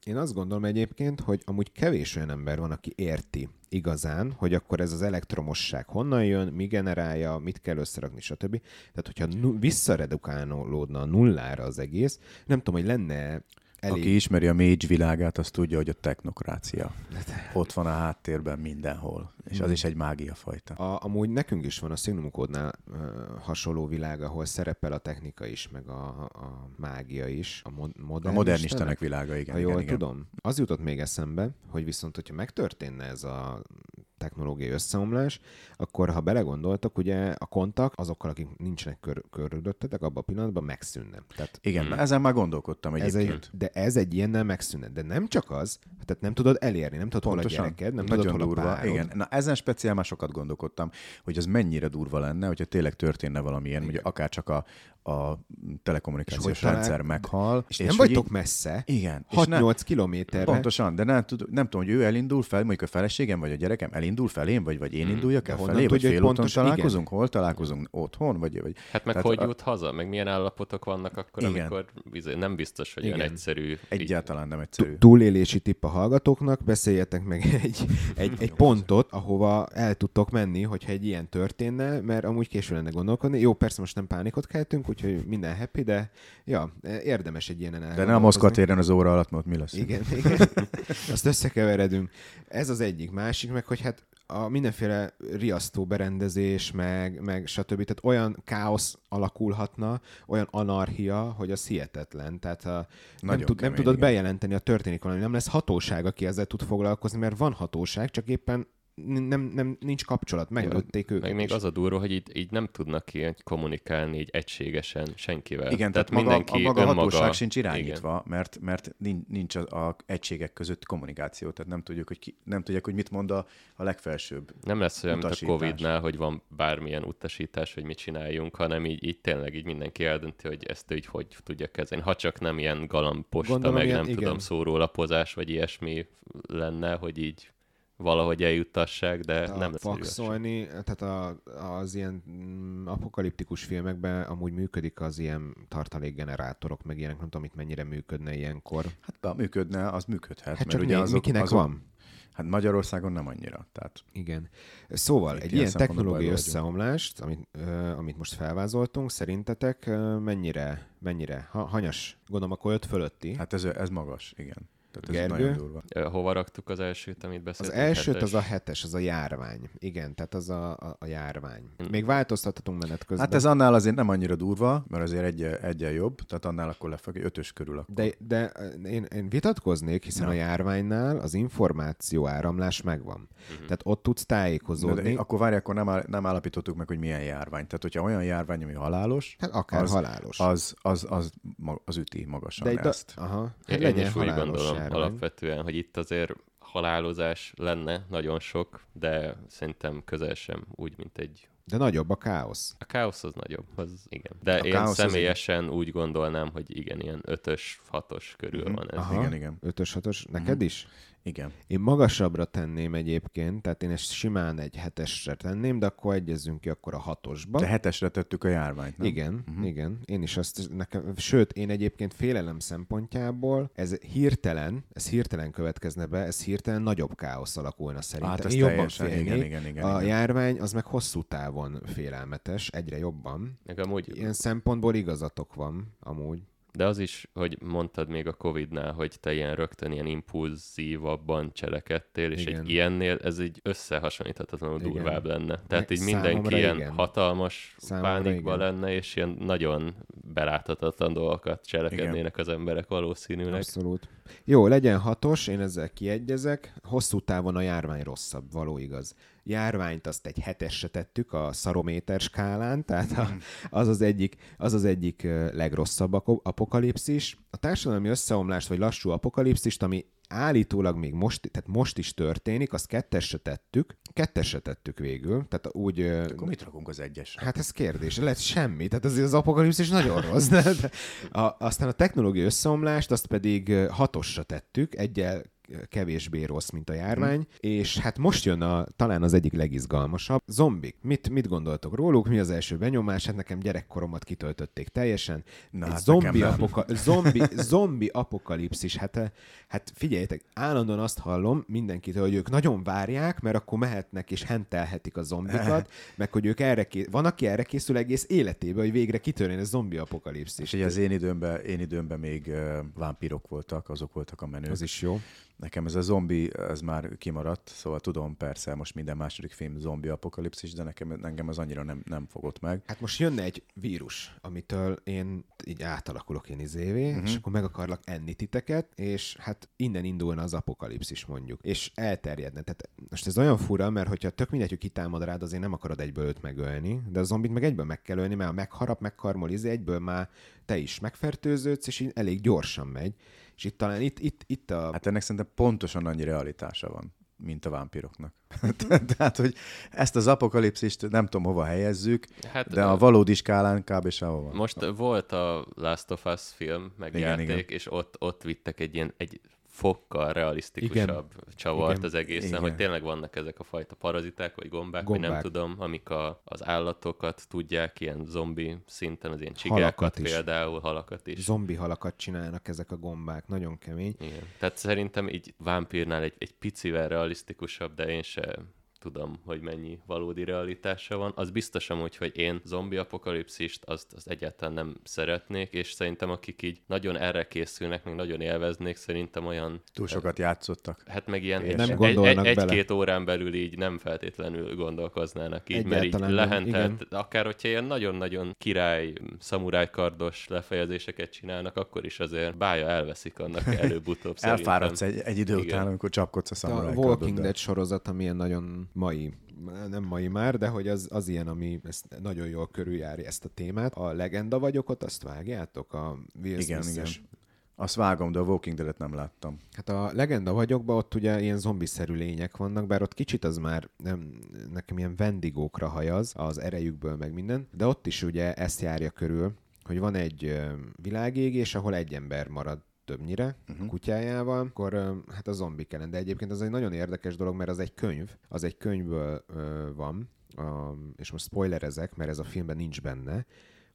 Én azt gondolom egyébként, hogy amúgy kevés olyan ember van, aki érti igazán, hogy akkor ez az elektromosság honnan jön, mi generálja, mit kell összerakni, stb. Tehát, hogyha visszaredukálódna a nullára az egész, nem tudom, hogy lenne Elég. Aki ismeri a Mage világát, az tudja, hogy a technokrácia ott van a háttérben mindenhol, és az hmm. is egy mágia fajta. A, amúgy nekünk is van a Signum Code-nál uh, hasonló világ, ahol szerepel a technika is, meg a, a mágia is. A, mod- modern, a modern istenek világa, igen. Ha jól igen, igen. tudom. Az jutott még eszembe, hogy viszont, hogyha megtörténne ez a technológiai összeomlás, akkor ha belegondoltak, ugye a kontak azokkal, akik nincsenek kör, körülöttetek, abban a pillanatban megszűnne. Tehát, Igen, hmm. ezen már gondolkodtam egyébként. Ez egy, de ez egy ilyennel megszűnne. De nem csak az, tehát nem tudod elérni, nem tudod, Pontosan. hol a gyereked, nem Nagyon tudod, hol durva. a párod. Igen, na ezen speciál már sokat gondolkodtam, hogy az mennyire durva lenne, hogyha tényleg történne valamilyen, hogy akár csak a, a telekommunikációs rendszer meghal. És, és nem vagytok így... messze. Igen. 6-8 kilométerre. Pontosan, de nem, tud, nem tudom, hogy ő elindul fel, mondjuk a feleségem vagy a gyerekem elindul felém, vagy, vagy én hmm. induljak el felé, vagy fél pontos, találkozunk, igen. hol találkozunk, otthon, vagy... vagy hát meg Tehát hogy jut a... haza, meg milyen állapotok vannak akkor, igen. amikor nem biztos, hogy igen. olyan egyszerű. Egyáltalán nem egyszerű. Túlélési tipp a hallgatóknak, beszéljetek meg egy, egy, egy pontot, ahova el tudtok menni, hogyha egy ilyen történne, mert amúgy késő lenne gondolkodni. Jó, persze most nem pánikot keltünk, úgyhogy minden happy, de ja, érdemes egy ilyenen De nem a Moszkva téren az óra alatt, mert mi lesz? Igen, igen. Azt összekeveredünk. Ez az egyik. Másik meg, hogy hát a mindenféle riasztó berendezés, meg, meg stb. Tehát olyan káosz alakulhatna, olyan anarchia, hogy az hihetetlen. Tehát a, nem, tud, kemény, nem tudod igen. bejelenteni a történik valami, nem lesz hatóság, aki ezzel tud foglalkozni, mert van hatóság, csak éppen nem, nem, nincs kapcsolat, meglőtték őket Meg még is. az a durva, hogy így, így nem tudnak ilyen kommunikálni így egységesen senkivel. Igen, tehát, tehát maga, mindenki a maga önmaga... hatóság sincs irányítva, igen. mert, mert nincs a, a egységek között kommunikáció, tehát nem tudjuk, hogy, ki, nem tudják, hogy mit mond a, a legfelsőbb Nem lesz olyan, mint a Covid-nál, hogy van bármilyen utasítás, hogy mit csináljunk, hanem így, így tényleg így mindenki eldönti, hogy ezt így hogy tudja kezelni. Ha csak nem ilyen galamposta, Gondolom, meg ilyen, nem igen. tudom, szórólapozás, vagy ilyesmi lenne, hogy így valahogy eljuttassák, de a nem fakszolni, tehát a, az ilyen mm, apokaliptikus filmekben amúgy működik az ilyen tartalékgenerátorok, meg ilyenek, nem tudom, itt mennyire működne ilyenkor. Hát ha működne, az működhet. Hát csak ugye azok, mikinek azok, van? Hát Magyarországon nem annyira. Tehát Igen. Szóval egy ilyen technológiai összeomlást, amit, uh, amit most felvázoltunk, szerintetek uh, mennyire, mennyire, ha, hanyas, gondolom akkor öt fölötti? Hát ez, ez magas, igen. Tehát ez nagyon durva. Hova raktuk az elsőt, amit beszéltünk? Az elsőt hetes? az a hetes, az a járvány. Igen, tehát az a, a, a járvány. Hmm. Még változtathatunk menet közben. Hát ez annál azért nem annyira durva, mert azért egy, egyen jobb, tehát annál akkor lefog, ötös körül akkor. De, de én, én vitatkoznék, hiszen Na. a járványnál az információ áramlás megvan. Uh-huh. Tehát ott tudsz tájékozódni. De, de akkor várj, akkor nem, áll, nem állapítottuk meg, hogy milyen járvány. Tehát, hogyha olyan járvány, ami halálos, hát akár az, halálos. Az, az, az, az, az üti magasan de ezt. Da, aha. Hát úgy gondolom járvány. alapvetően, hogy itt azért halálozás lenne nagyon sok, de szerintem közel sem úgy, mint egy de nagyobb a káosz. A káosz az nagyobb, az igen. De a én személyesen az... úgy gondolnám, hogy igen, ilyen ötös, hatos körül mm-hmm. van ez. Aha, igen, igen. Ötös, hatos. Neked mm-hmm. is? Igen. Én magasabbra tenném egyébként, tehát én ezt simán egy hetesre tenném, de akkor egyezünk ki akkor a hatosba. De hetesre tettük a járványt, nem? Igen, uh-huh. igen. Én is azt, nekem, sőt, én egyébként félelem szempontjából, ez hirtelen, ez hirtelen következne be, ez hirtelen nagyobb káosz alakulna szerintem. Hát én jobban félnék. Igen, igen, igen, a igen. járvány az meg hosszú távon félelmetes, egyre jobban. Meg amúgy... Ilyen szempontból igazatok van, amúgy. De az is, hogy mondtad még a Covid-nál, hogy te ilyen rögtön ilyen impulzívabban cselekedtél, és igen. egy ilyennél ez így összehasonlíthatatlanul igen. durvább lenne. Tehát így mindenki ilyen igen. hatalmas Számomra pánikba igen. lenne, és ilyen nagyon beláthatatlan dolgokat cselekednének igen. az emberek valószínűleg. Abszolút. Jó, legyen hatos, én ezzel kiegyezek. Hosszú távon a járvány rosszabb, való igaz járványt azt egy hetesre tettük a szarométer skálán, tehát a, hmm. az, az, egyik, az az egyik legrosszabb apokalipszis. A társadalmi összeomlást, vagy lassú apokalipszist, ami állítólag még most, tehát most is történik, azt kettesre tettük, kettesre tettük végül, tehát úgy... Akkor mit rakunk az egyesre? Hát ez kérdés, lehet semmi, tehát azért az apokalipszis nagyon rossz, de, de a, aztán a technológiai összeomlást, azt pedig hatosra tettük, egyel kevésbé rossz, mint a járvány, hmm. és hát most jön a, talán az egyik legizgalmasabb. Zombik. Mit, mit gondoltok róluk? Mi az első benyomás? Hát nekem gyerekkoromat kitöltötték teljesen. Na, Egy hát zombi, apoka- zombi, zombi apokalipszis. Hát, hát figyeljetek, állandóan azt hallom mindenkitől, hogy ők nagyon várják, mert akkor mehetnek és hentelhetik a zombikat, meg hogy ők erre kész... van, aki erre készül egész életében, hogy végre kitörjön a zombi apokalipszis. És ugye az én időmben, én időmben még vámpírok voltak, azok voltak a menők. Az is jó. Nekem ez a zombi, ez már kimaradt, szóval tudom, persze, most minden második film zombi apokalipszis, de nekem, engem az annyira nem, nem fogott meg. Hát most jönne egy vírus, amitől én így átalakulok én izévé, uh-huh. és akkor meg akarlak enni titeket, és hát innen indulna az apokalipszis mondjuk, és elterjedne. Tehát most ez olyan fura, mert hogyha tök mindegy, hogy kitámad rád, azért nem akarod egyből őt megölni, de a zombit meg egyből meg kell ölni, mert a megharap, megkarmol, izé, egyből már te is megfertőződsz, és így elég gyorsan megy. És itt talán itt, itt, itt a... Hát ennek szerintem pontosan annyi realitása van, mint a vámpiroknak. Tehát, hogy ezt az apokalipszist nem tudom hova helyezzük, hát, de a valódi skálán kb. sehova van. Most volt a Last of Us film, meg igen, játék, igen. és ott, ott vittek egy ilyen egy fokkal realisztikusabb Igen. csavart Igen. az egészen, Igen. hogy tényleg vannak ezek a fajta paraziták, vagy gombák, gombák. vagy nem tudom, amik a, az állatokat tudják ilyen zombi szinten, az ilyen csigákat halakat például, halakat is. Zombi halakat csinálnak ezek a gombák, nagyon kemény. Igen. Tehát szerintem így vámpírnál egy, egy picivel realisztikusabb, de én se tudom, hogy mennyi valódi realitása van. Az biztos amúgy, hogy én zombi apokalipszist azt, azt egyáltalán nem szeretnék, és szerintem akik így nagyon erre készülnek, még nagyon élveznék, szerintem olyan... Túl sokat játszottak. Hát meg ilyen nem egy, egy, egy-két órán belül így nem feltétlenül gondolkoznának így, egyáltalán mert így lehentelt, akár hogyha ilyen nagyon-nagyon király, szamurájkardos lefejezéseket csinálnak, akkor is azért bája elveszik annak előbb-utóbb Elfáradsz egy, egy idő Igen. után, amikor csapkodsz a szamurájkardot. A Walking Dead sorozat, amilyen nagyon mai nem mai már, de hogy az, az ilyen, ami ezt nagyon jól körüljárja ezt a témát. A legenda vagyok ott, azt vágjátok? A Will igen, igen. Azt vágom, de a Walking Dead-et nem láttam. Hát a Legenda vagyokban ott ugye ilyen zombiszerű lények vannak, bár ott kicsit az már nem, nekem ilyen vendigókra hajaz az erejükből meg minden, de ott is ugye ezt járja körül, hogy van egy világégés, ahol egy ember marad többnyire uh-huh. kutyájával, akkor hát a zombik ellen. De egyébként az egy nagyon érdekes dolog, mert az egy könyv, az egy könyvből van, és most spoilerezek, mert ez a filmben nincs benne,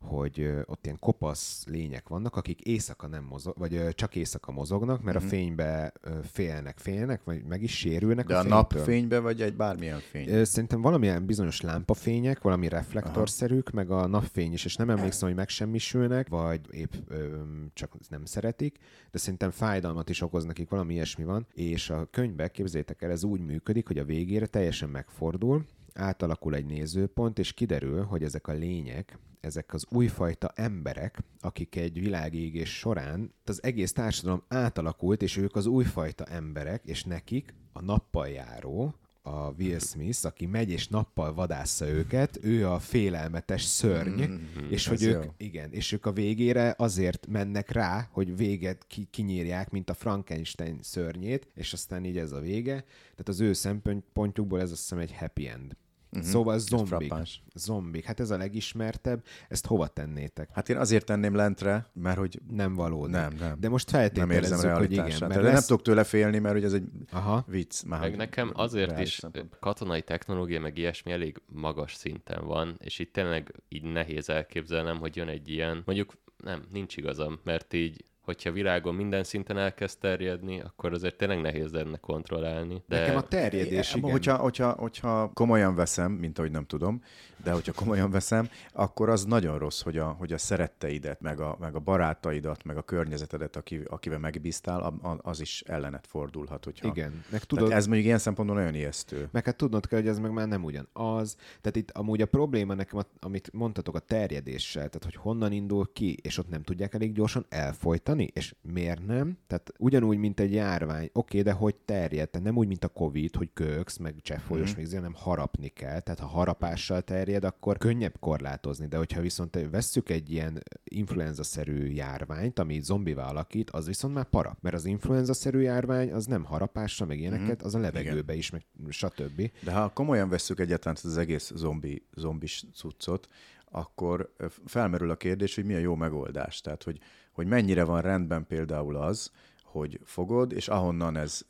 hogy ott ilyen kopasz lények vannak, akik éjszaka nem mozog, vagy csak éjszaka mozognak, mert mm-hmm. a mhm. fénybe félnek, félnek, vagy meg is sérülnek De a, a napfénybe, vagy egy bármilyen fény? Szerintem valamilyen bizonyos lámpafények, valami reflektorszerűk, Aha. meg a napfény is, és nem emlékszem, hogy megsemmisülnek, vagy épp ö, csak nem szeretik, de szerintem fájdalmat is okoz nekik, valami ilyesmi van, és a könyvbe, képzétek el, ez úgy működik, hogy a végére teljesen megfordul, átalakul egy nézőpont, és kiderül, hogy ezek a lények, ezek az újfajta emberek, akik egy világégés során az egész társadalom átalakult, és ők az újfajta emberek, és nekik a nappal járó, a Will Smith, aki megy és nappal vadásza őket, ő a félelmetes szörny, mm-hmm, és hogy ők, jó. igen, és ők a végére azért mennek rá, hogy véget ki, kinyírják, mint a Frankenstein szörnyét, és aztán így ez a vége. Tehát az ő szempontjukból ez azt hiszem egy happy end. Uh-huh. Szóval zombik. Zombik. Hát ez a legismertebb. Ezt hova tennétek? Hát én azért tenném lentre, mert hogy... Nem való. Nem, nem. De most feltételezzük, nem hogy igen. Mert lesz... nem tudok tőle félni, mert hogy ez egy Aha. vicc. Már meg nekem azért is szempont. katonai technológia, meg ilyesmi elég magas szinten van, és itt tényleg így nehéz elképzelnem, hogy jön egy ilyen, mondjuk nem, nincs igazam, mert így hogyha világon minden szinten elkezd terjedni, akkor azért tényleg nehéz lenne kontrollálni. De... Nekem a terjedés, igen. Hogyha, hogyha, hogyha komolyan veszem, mint ahogy nem tudom, de hogyha komolyan veszem, akkor az nagyon rossz, hogy a, hogy a szeretteidet, meg a, meg a barátaidat, meg a környezetedet, aki, akivel megbíztál, az is ellenet fordulhat. Hogyha... Igen. Meg tudod... Tehát ez mondjuk ilyen szempontból nagyon ijesztő. Meg hát tudnod kell, hogy ez meg már nem ugyanaz. Tehát itt amúgy a probléma nekem, amit mondtatok a terjedéssel, tehát hogy honnan indul ki, és ott nem tudják elég gyorsan elfolytani, és miért nem? Tehát ugyanúgy, mint egy járvány, oké, de hogy terjed? Tehát nem úgy, mint a Covid, hogy köksz, meg cseppfolyós, mm. hanem harapni kell. Tehát ha harapással terjed, akkor könnyebb korlátozni, de hogyha viszont vesszük egy ilyen influenza-szerű járványt, ami zombivá alakít, az viszont már para. Mert az influenza-szerű járvány az nem harapásra, meg ilyeneket, mhm. az a levegőbe is, meg stb. De ha komolyan vesszük egyáltalán az egész zombi, zombis cuccot, akkor felmerül a kérdés, hogy mi a jó megoldás. Tehát, hogy, hogy mennyire van rendben például az, hogy fogod, és ahonnan ez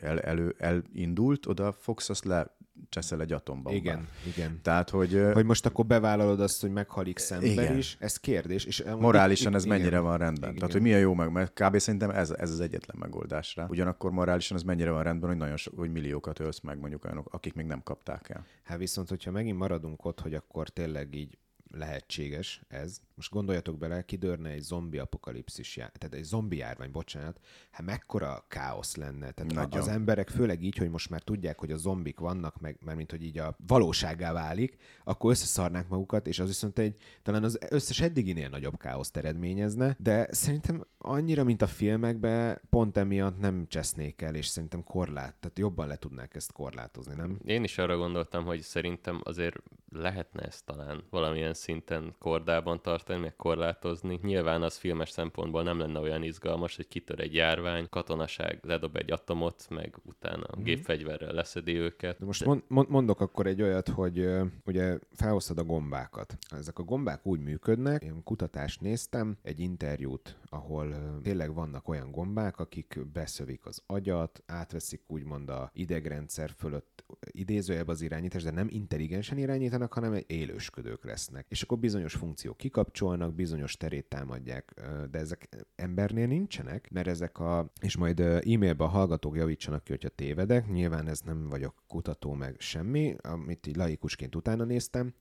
el, elő, elindult, oda fogsz azt le cseszel egy atombombát. Igen, igen. Tehát, hogy... Hogy most akkor bevállalod azt, hogy meghalik szemben igen. is, ez kérdés. És morálisan itt, ez igen. mennyire van rendben? Igen, Tehát, hogy mi a jó meg, mert kb. szerintem ez, ez az egyetlen megoldás rá. Ugyanakkor morálisan ez mennyire van rendben, hogy nagyon hogy milliókat ölsz meg mondjuk olyanok, akik még nem kapták el. Hát viszont, hogyha megint maradunk ott, hogy akkor tényleg így lehetséges ez. Most gondoljatok bele, kidörne egy zombi apokalipszis, já- tehát egy zombi járvány, bocsánat, hát mekkora káosz lenne. Tehát Nagyon. az emberek főleg így, hogy most már tudják, hogy a zombik vannak, meg, mert mint hogy így a valóságá válik, akkor összeszarnák magukat, és az viszont egy, talán az összes eddiginél nagyobb káoszt eredményezne, de szerintem annyira, mint a filmekben, pont emiatt nem csesznék el, és szerintem korlát, tehát jobban le tudnák ezt korlátozni, nem? Én is arra gondoltam, hogy szerintem azért lehetne ezt talán valamilyen szinten kordában tartani, meg korlátozni. Nyilván az filmes szempontból nem lenne olyan izgalmas, hogy kitör egy járvány, katonaság ledob egy atomot, meg utána mm. gépfegyverrel leszedi őket. De most de... mondok akkor egy olyat, hogy ugye felhoztad a gombákat. Ezek a gombák úgy működnek, én kutatást néztem, egy interjút, ahol tényleg vannak olyan gombák, akik beszövik az agyat, átveszik úgymond a idegrendszer fölött idézőjebb az irányítás, de nem intelligensen irányítanak, hanem élősködők lesznek. És akkor bizonyos funkciók kikapcsolnak, bizonyos terét támadják, de ezek embernél nincsenek, mert ezek a, és majd e-mailben a hallgatók javítsanak ki, hogyha tévedek, nyilván ez nem vagyok kutató meg semmi, amit így laikusként utána néztem,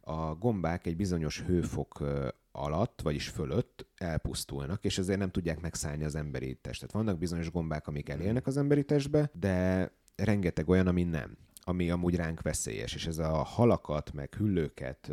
a gombák egy bizonyos hőfok alatt, vagyis fölött elpusztulnak, és ezért nem tudják megszállni az emberi testet. Vannak bizonyos gombák, amik elélnek az emberi testbe, de rengeteg olyan, ami nem ami amúgy ránk veszélyes, és ez a halakat, meg hüllőket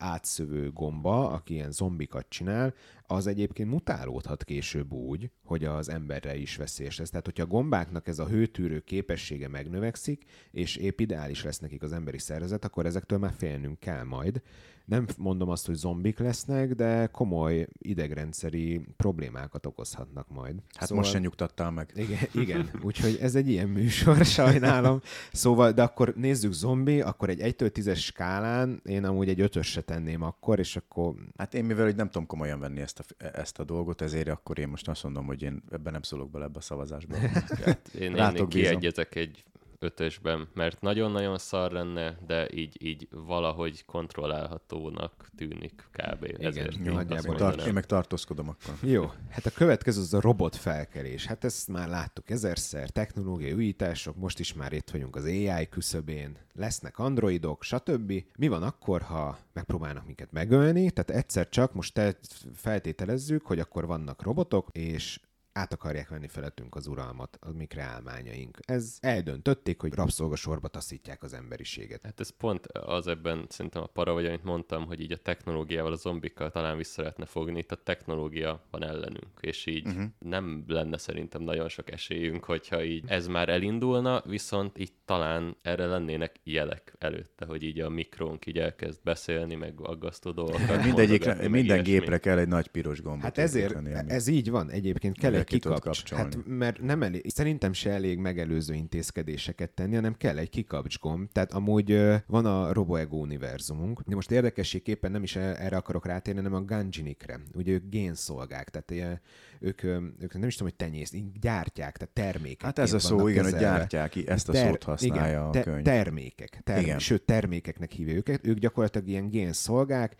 átszövő gomba, aki ilyen zombikat csinál, az egyébként mutálódhat később úgy, hogy az emberre is veszélyes lesz. Tehát, hogyha a gombáknak ez a hőtűrő képessége megnövekszik, és épp ideális lesz nekik az emberi szervezet, akkor ezektől már félnünk kell majd nem mondom azt, hogy zombik lesznek, de komoly idegrendszeri problémákat okozhatnak majd. Hát szóval... most sem nyugtattál meg. Igen, igen, úgyhogy ez egy ilyen műsor, sajnálom. Szóval, de akkor nézzük zombi, akkor egy 1-től 10-es skálán én amúgy egy 5 se tenném akkor, és akkor... Hát én mivel hogy nem tudom komolyan venni ezt a, ezt a dolgot, ezért akkor én most azt mondom, hogy én ebben nem szólok bele ebbe a szavazásba. hát én, én kiegyezek egy ötösben, mert nagyon-nagyon szar lenne, de így, így valahogy kontrollálhatónak tűnik kb. Igen, Ezért jó, nagyjából tart, én meg tartózkodom akkor. Jó, hát a következő az a robot felkelés. Hát ezt már láttuk ezerszer, technológiai újítások, most is már itt vagyunk az AI küszöbén, lesznek androidok, stb. Mi van akkor, ha megpróbálnak minket megölni? Tehát egyszer csak most te feltételezzük, hogy akkor vannak robotok, és át akarják venni felettünk az uralmat, a mi kreálmányaink. Ez eldöntötték, hogy rabszolgasorba taszítják az emberiséget. Hát ez pont az ebben szerintem a para, vagy amit mondtam, hogy így a technológiával, a zombikkal talán vissza lehetne fogni, itt a technológia van ellenünk, és így uh-huh. nem lenne szerintem nagyon sok esélyünk, hogyha így ez már elindulna, viszont itt talán erre lennének jelek előtte, hogy így a mikrónk így elkezd beszélni, meg aggasztó dolgokat. Mindegyikre, minden gépre kell egy nagy piros gomb. Hát ezért, ez így van. Egyébként kell egy kikapcs. Hát, mert nem elég, szerintem se elég megelőző intézkedéseket tenni, hanem kell egy kikapcs gomb. Tehát amúgy van a RoboEgo univerzumunk. De most érdekességképpen nem is e- erre akarok rátérni, hanem a Ganjinikre. Ugye ők génszolgák, tehát ők, ők nem is tudom, hogy tenyészt, gyártják, tehát termékek. Hát ez a szó, igen, hogy gyártják, ezt a Ter- szót használja igen, te- a könyv. Termékek, term- igen. sőt termékeknek hívja őket. Ők gyakorlatilag ilyen génszolgák,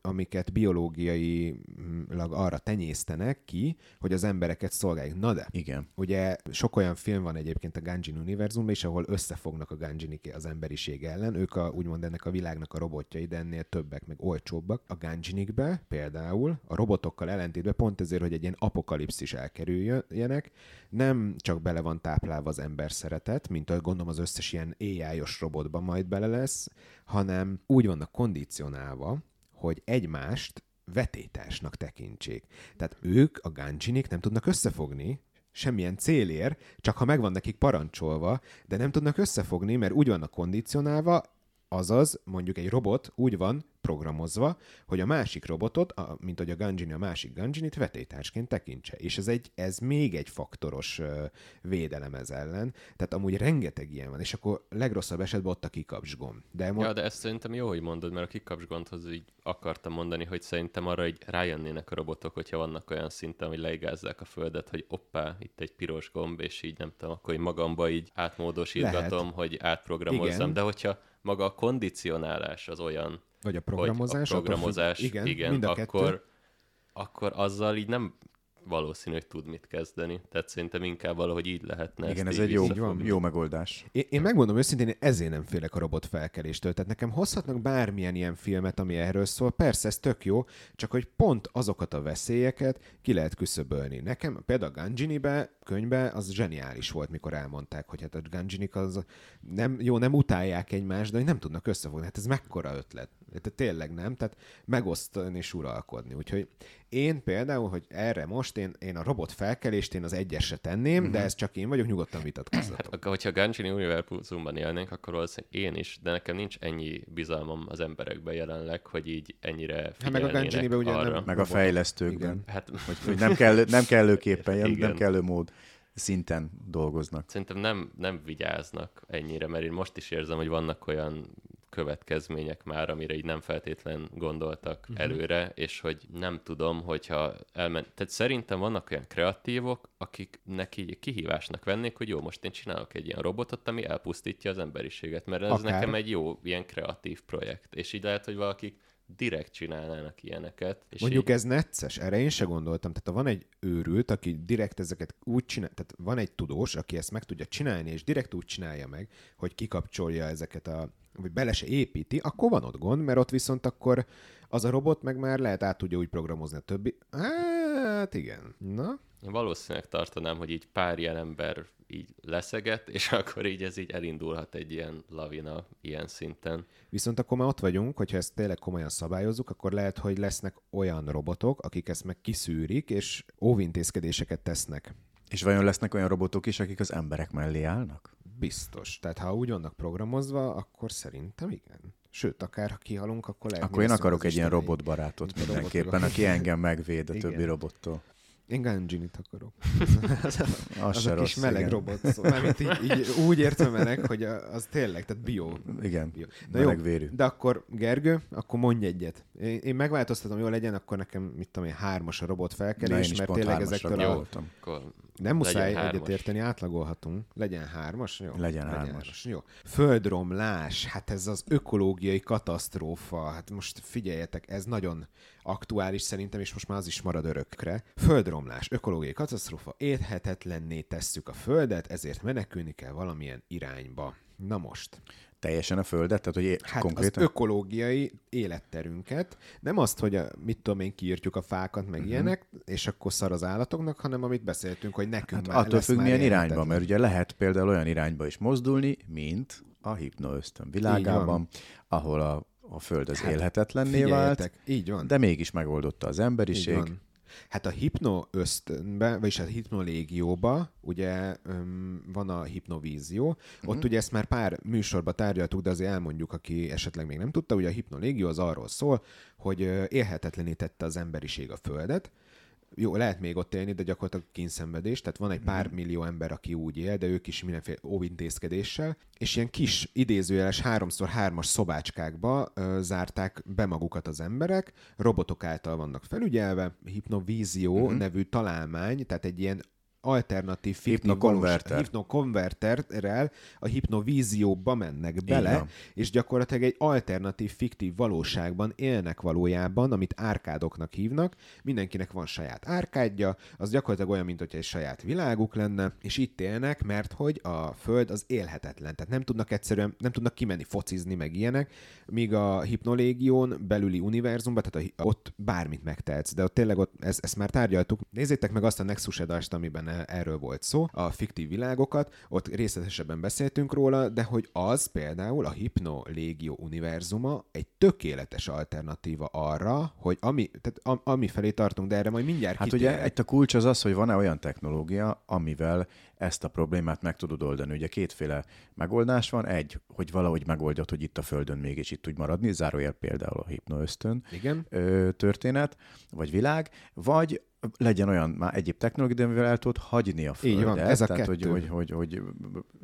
amiket biológiailag arra tenyésztenek ki, hogy az embereket szolgálják. Na de, Igen. ugye sok olyan film van egyébként a Ganjin univerzumban is, ahol összefognak a Ganjinik az emberiség ellen. Ők a, úgymond ennek a világnak a robotjai, de ennél többek, meg olcsóbbak. A Ganjinikbe például a robotokkal ellentétben pont ezért, hogy egy ilyen apokalipszis elkerüljenek, nem csak bele van táplálva az ember szeretet, mint ahogy gondolom az összes ilyen AI-os robotban majd bele lesz, hanem úgy vannak kondicionálva, hogy egymást vetétársnak tekintsék. Tehát ők, a Ganjinik nem tudnak összefogni, semmilyen célért, csak ha megvan nekik parancsolva, de nem tudnak összefogni, mert úgy vannak kondicionálva, azaz mondjuk egy robot úgy van programozva, hogy a másik robotot, a, mint hogy a Ganjini a másik Ganjinit vetétársként tekintse. És ez, egy, ez még egy faktoros uh, védelem ez ellen. Tehát amúgy rengeteg ilyen van, és akkor legrosszabb esetben ott a kikapcsgomb. De mo- ja, de ezt szerintem jó, hogy mondod, mert a kikapcsgonthoz így akartam mondani, hogy szerintem arra így rájönnének a robotok, hogyha vannak olyan szinten, hogy leigázzák a földet, hogy oppá, itt egy piros gomb, és így nem tudom, akkor így magamba így átmódosítgatom, Lehet. hogy átprogramozzam. Igen. De hogyha maga a kondicionálás az olyan, vagy a programozás. A programozás, igen, igen mind a akkor, akkor azzal így nem valószínű, hogy tud mit kezdeni. Tehát szerintem inkább valahogy így lehetne. Igen, ez egy jó, jó megoldás. Én, én megmondom őszintén, én ezért nem félek a robot felkeléstől. Tehát nekem hozhatnak bármilyen ilyen filmet, ami erről szól. Persze, ez tök jó, csak hogy pont azokat a veszélyeket ki lehet küszöbölni. Nekem például a Ganjini-be, könyvbe az zseniális volt, mikor elmondták, hogy hát a Ganjinik az nem, jó, nem utálják egymást, de hogy nem tudnak összefogni. Hát ez mekkora ötlet. Tehát tényleg nem, tehát megosztani és uralkodni. Úgyhogy én például, hogy erre most én, én a robot felkelést én az egyesre tenném, mm-hmm. de mhm. ez csak én vagyok, nyugodtan vitatkozzatok. Hát, hogyha Ganjini univerzumban élnénk, akkor valószínűleg én is, de nekem nincs ennyi bizalmam az emberekben jelenleg, hogy így ennyire hát meg a Ganjini-be ugye arra. Nem meg a fejlesztőkben. Igen. Hát, hogy, hogy nem, kell, nem kellőképpen, Igen. nem kellő mód szinten dolgoznak. Szerintem nem, nem vigyáznak ennyire, mert én most is érzem, hogy vannak olyan következmények már, amire így nem feltétlen gondoltak uh-huh. előre, és hogy nem tudom, hogyha elment... Tehát szerintem vannak olyan kreatívok, akik neki kihívásnak vennék, hogy jó, most én csinálok egy ilyen robotot, ami elpusztítja az emberiséget, mert ez Akár. nekem egy jó, ilyen kreatív projekt. És így lehet, hogy valakik direkt csinálnának ilyeneket. És Mondjuk így... ez necces, erre én se gondoltam. Tehát van egy őrült, aki direkt ezeket úgy csinál, tehát van egy tudós, aki ezt meg tudja csinálni, és direkt úgy csinálja meg, hogy kikapcsolja ezeket a, vagy bele se építi, akkor van ott gond, mert ott viszont akkor az a robot meg már lehet át tudja úgy programozni a többi. Hát igen. Na? Valószínűleg tartanám, hogy így pár ilyen ember így leszeget, és akkor így ez így elindulhat egy ilyen lavina ilyen szinten. Viszont akkor már ott vagyunk, hogyha ezt tényleg komolyan szabályozzuk, akkor lehet, hogy lesznek olyan robotok, akik ezt meg kiszűrik, és óvintézkedéseket tesznek. És vajon lesznek olyan robotok is, akik az emberek mellé állnak? Biztos. Tehát ha úgy vannak programozva, akkor szerintem igen. Sőt, akár ha kihalunk, akkor lehet... Akkor én akarok egy ilyen robotbarátot mindenképpen, aki engem megvéd a többi robottól. Én Ganjinit akarok. az, az, az a kis rossz, meleg igen. robot. Szóval, így, így, úgy értem meleg, hogy az tényleg, tehát bio. Igen, bio. Na jó, vérű. De akkor Gergő, akkor mondj egyet. Én, én megváltoztatom, jól legyen, akkor nekem, mit tudom én, hármas a robot felkelés, mert tényleg ezektől a... Akkor nem muszáj egyetérteni, átlagolhatunk. Legyen hármas? Jó. Legyen, legyen hármas. hármas. Jó. Földromlás, hát ez az ökológiai katasztrófa. Hát most figyeljetek, ez nagyon aktuális szerintem, és most már az is marad örökre. Földromlás, ökológiai katasztrófa, érhetetlenné tesszük a Földet, ezért menekülni kell valamilyen irányba. Na most. Teljesen a földet? Tehát, hogy hát konkrétan... az ökológiai életterünket, nem azt, hogy a, mit tudom én, kiírtjuk a fákat, meg uh-huh. ilyenek, és akkor szar az állatoknak, hanem amit beszéltünk, hogy nekünk hát már Attól függ, milyen irányba, mert ugye lehet például olyan irányba is mozdulni, mint a hipnoösztön világában, ahol a, a föld az hát, élhetetlenné vált, így van. de mégis megoldotta az emberiség. Így van Hát a hipno ösztönbe, vagyis a hipnolégióba, ugye öm, van a hipnovízió, uh-huh. ott ugye ezt már pár műsorba tárgyaltuk, de azért elmondjuk, aki esetleg még nem tudta, ugye a hipnolégió az arról szól, hogy élhetetlenítette az emberiség a Földet, jó, lehet még ott élni, de gyakorlatilag kínszenvedés, tehát van egy pár mm. millió ember, aki úgy él, de ők is mindenféle óvintézkedéssel, és ilyen kis idézőjeles háromszor hármas szobácskákba ö, zárták be magukat az emberek, robotok által vannak felügyelve, hipnovízió mm-hmm. nevű találmány, tehát egy ilyen alternatív hipnokonverter. hipnokonverterrel a hipnovízióba mennek bele, és gyakorlatilag egy alternatív fiktív valóságban élnek valójában, amit árkádoknak hívnak. Mindenkinek van saját árkádja, az gyakorlatilag olyan, mint hogy egy saját világuk lenne, és itt élnek, mert hogy a Föld az élhetetlen. Tehát nem tudnak egyszerűen, nem tudnak kimenni focizni, meg ilyenek, míg a hipnolégión belüli univerzumban, tehát a, ott bármit megtehetsz, de ott tényleg ott, ezt, ezt már tárgyaltuk. Nézzétek meg azt a Nexus amiben erről volt szó, a fiktív világokat, ott részletesebben beszéltünk róla, de hogy az például a Hypno Légió univerzuma egy tökéletes alternatíva arra, hogy ami, tehát ami felé tartunk, de erre majd mindjárt Hát kitérek. ugye egy a kulcs az az, hogy van-e olyan technológia, amivel ezt a problémát meg tudod oldani. Ugye kétféle megoldás van. Egy, hogy valahogy megoldjad, hogy itt a Földön mégis itt tud maradni, zárójel például a hipnoösztön Igen. történet, vagy világ, vagy legyen olyan már egyéb technológia, amivel el tudod hagyni a Földet. Így van, ez a tehát, kettő. hogy, hogy, hogy, hogy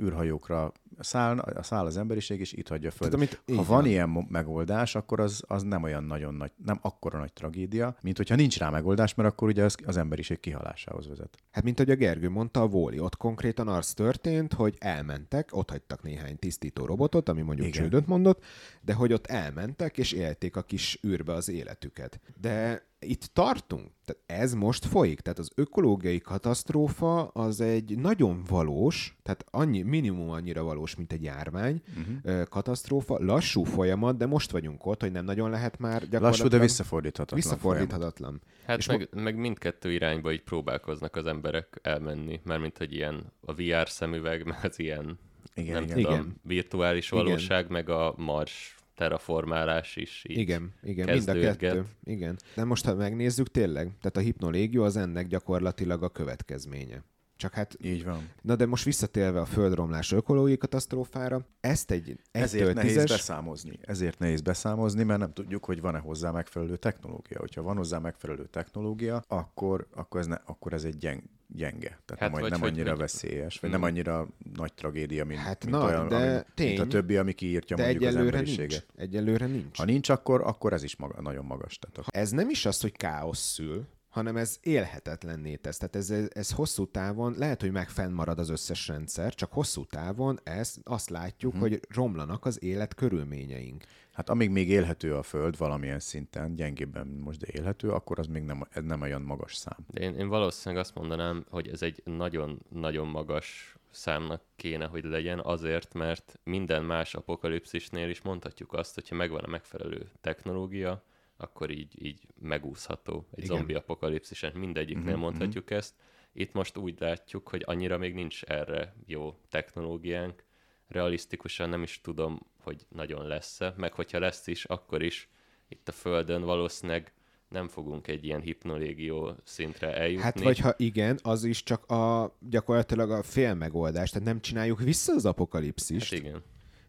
űrhajókra száll, száll az emberiség, és itt hagyja a Földet. Tehát, amit, ha van, van ilyen megoldás, akkor az, az nem olyan nagyon nagy, nem akkora nagy tragédia, mint hogyha nincs rá megoldás, mert akkor ugye az, az emberiség kihalásához vezet. Hát, mint ahogy a Gergő mondta, a Vóli, ott konkrétan az történt, hogy elmentek, ott hagytak néhány tisztító robotot, ami mondjuk Igen. csődöt mondott, de hogy ott elmentek, és élték a kis űrbe az életüket. De itt tartunk. Tehát ez most folyik. Tehát az ökológiai katasztrófa az egy nagyon valós, tehát annyi, minimum annyira valós, mint egy járvány uh-huh. katasztrófa. Lassú folyamat, de most vagyunk ott, hogy nem nagyon lehet már gyakorlatilag... Lassú, de visszafordíthatatlan. Visszafordíthatatlan. Hát És meg, mo- meg mindkettő irányba így próbálkoznak az emberek elmenni, mármint hogy ilyen a VR szemüveg, meg az ilyen igen, nem igen. tudom, igen. virtuális valóság, igen. meg a Mars terraformálás is így Igen, igen, mind a kettő. Igen. De most, ha megnézzük tényleg, tehát a hipnolégió az ennek gyakorlatilag a következménye. Csak hát... Így van. Na de most visszatérve a földromlás ökológiai katasztrófára, ezt egy Ezért nehéz tízes... beszámozni. Ezért nehéz beszámozni, mert nem tudjuk, hogy van-e hozzá megfelelő technológia. Hogyha van hozzá megfelelő technológia, akkor, akkor, ez, ne, akkor ez egy gyeng, gyenge. Tehát hát nem, nem annyira hogy... veszélyes, vagy hmm. nem annyira nagy tragédia, mint, hát mint, na, olyan, de ami, tény, mint a többi, ami kiírtja de mondjuk az emberiséget. Nincs. Egyelőre nincs. Ha nincs, akkor, akkor ez is maga, nagyon magas. Tehát Ez nem is az, hogy káosz szül, hanem ez élhetetlenné tesz. Tehát ez, ez hosszú távon, lehet, hogy meg fennmarad az összes rendszer, csak hosszú távon ez, azt látjuk, hmm. hogy romlanak az élet körülményeink. Hát amíg még élhető a Föld valamilyen szinten, gyengébben most de élhető, akkor az még nem, ez nem olyan magas szám. De én, én valószínűleg azt mondanám, hogy ez egy nagyon-nagyon magas számnak kéne, hogy legyen, azért, mert minden más apokalipszisnél is mondhatjuk azt, hogyha megvan a megfelelő technológia, akkor így, így megúszható egy Igen. zombi apokalipszisen. Mindegyiknél uh-huh, mondhatjuk ezt. Itt most úgy látjuk, hogy annyira még nincs erre jó technológiánk. Realisztikusan nem is tudom, hogy nagyon lesz-e, meg hogyha lesz is, akkor is itt a Földön valószínűleg nem fogunk egy ilyen hipnolégió szintre eljutni. Hát vagy ha igen, az is csak a gyakorlatilag a fél megoldás, tehát nem csináljuk vissza az apokalipszist. Hát igen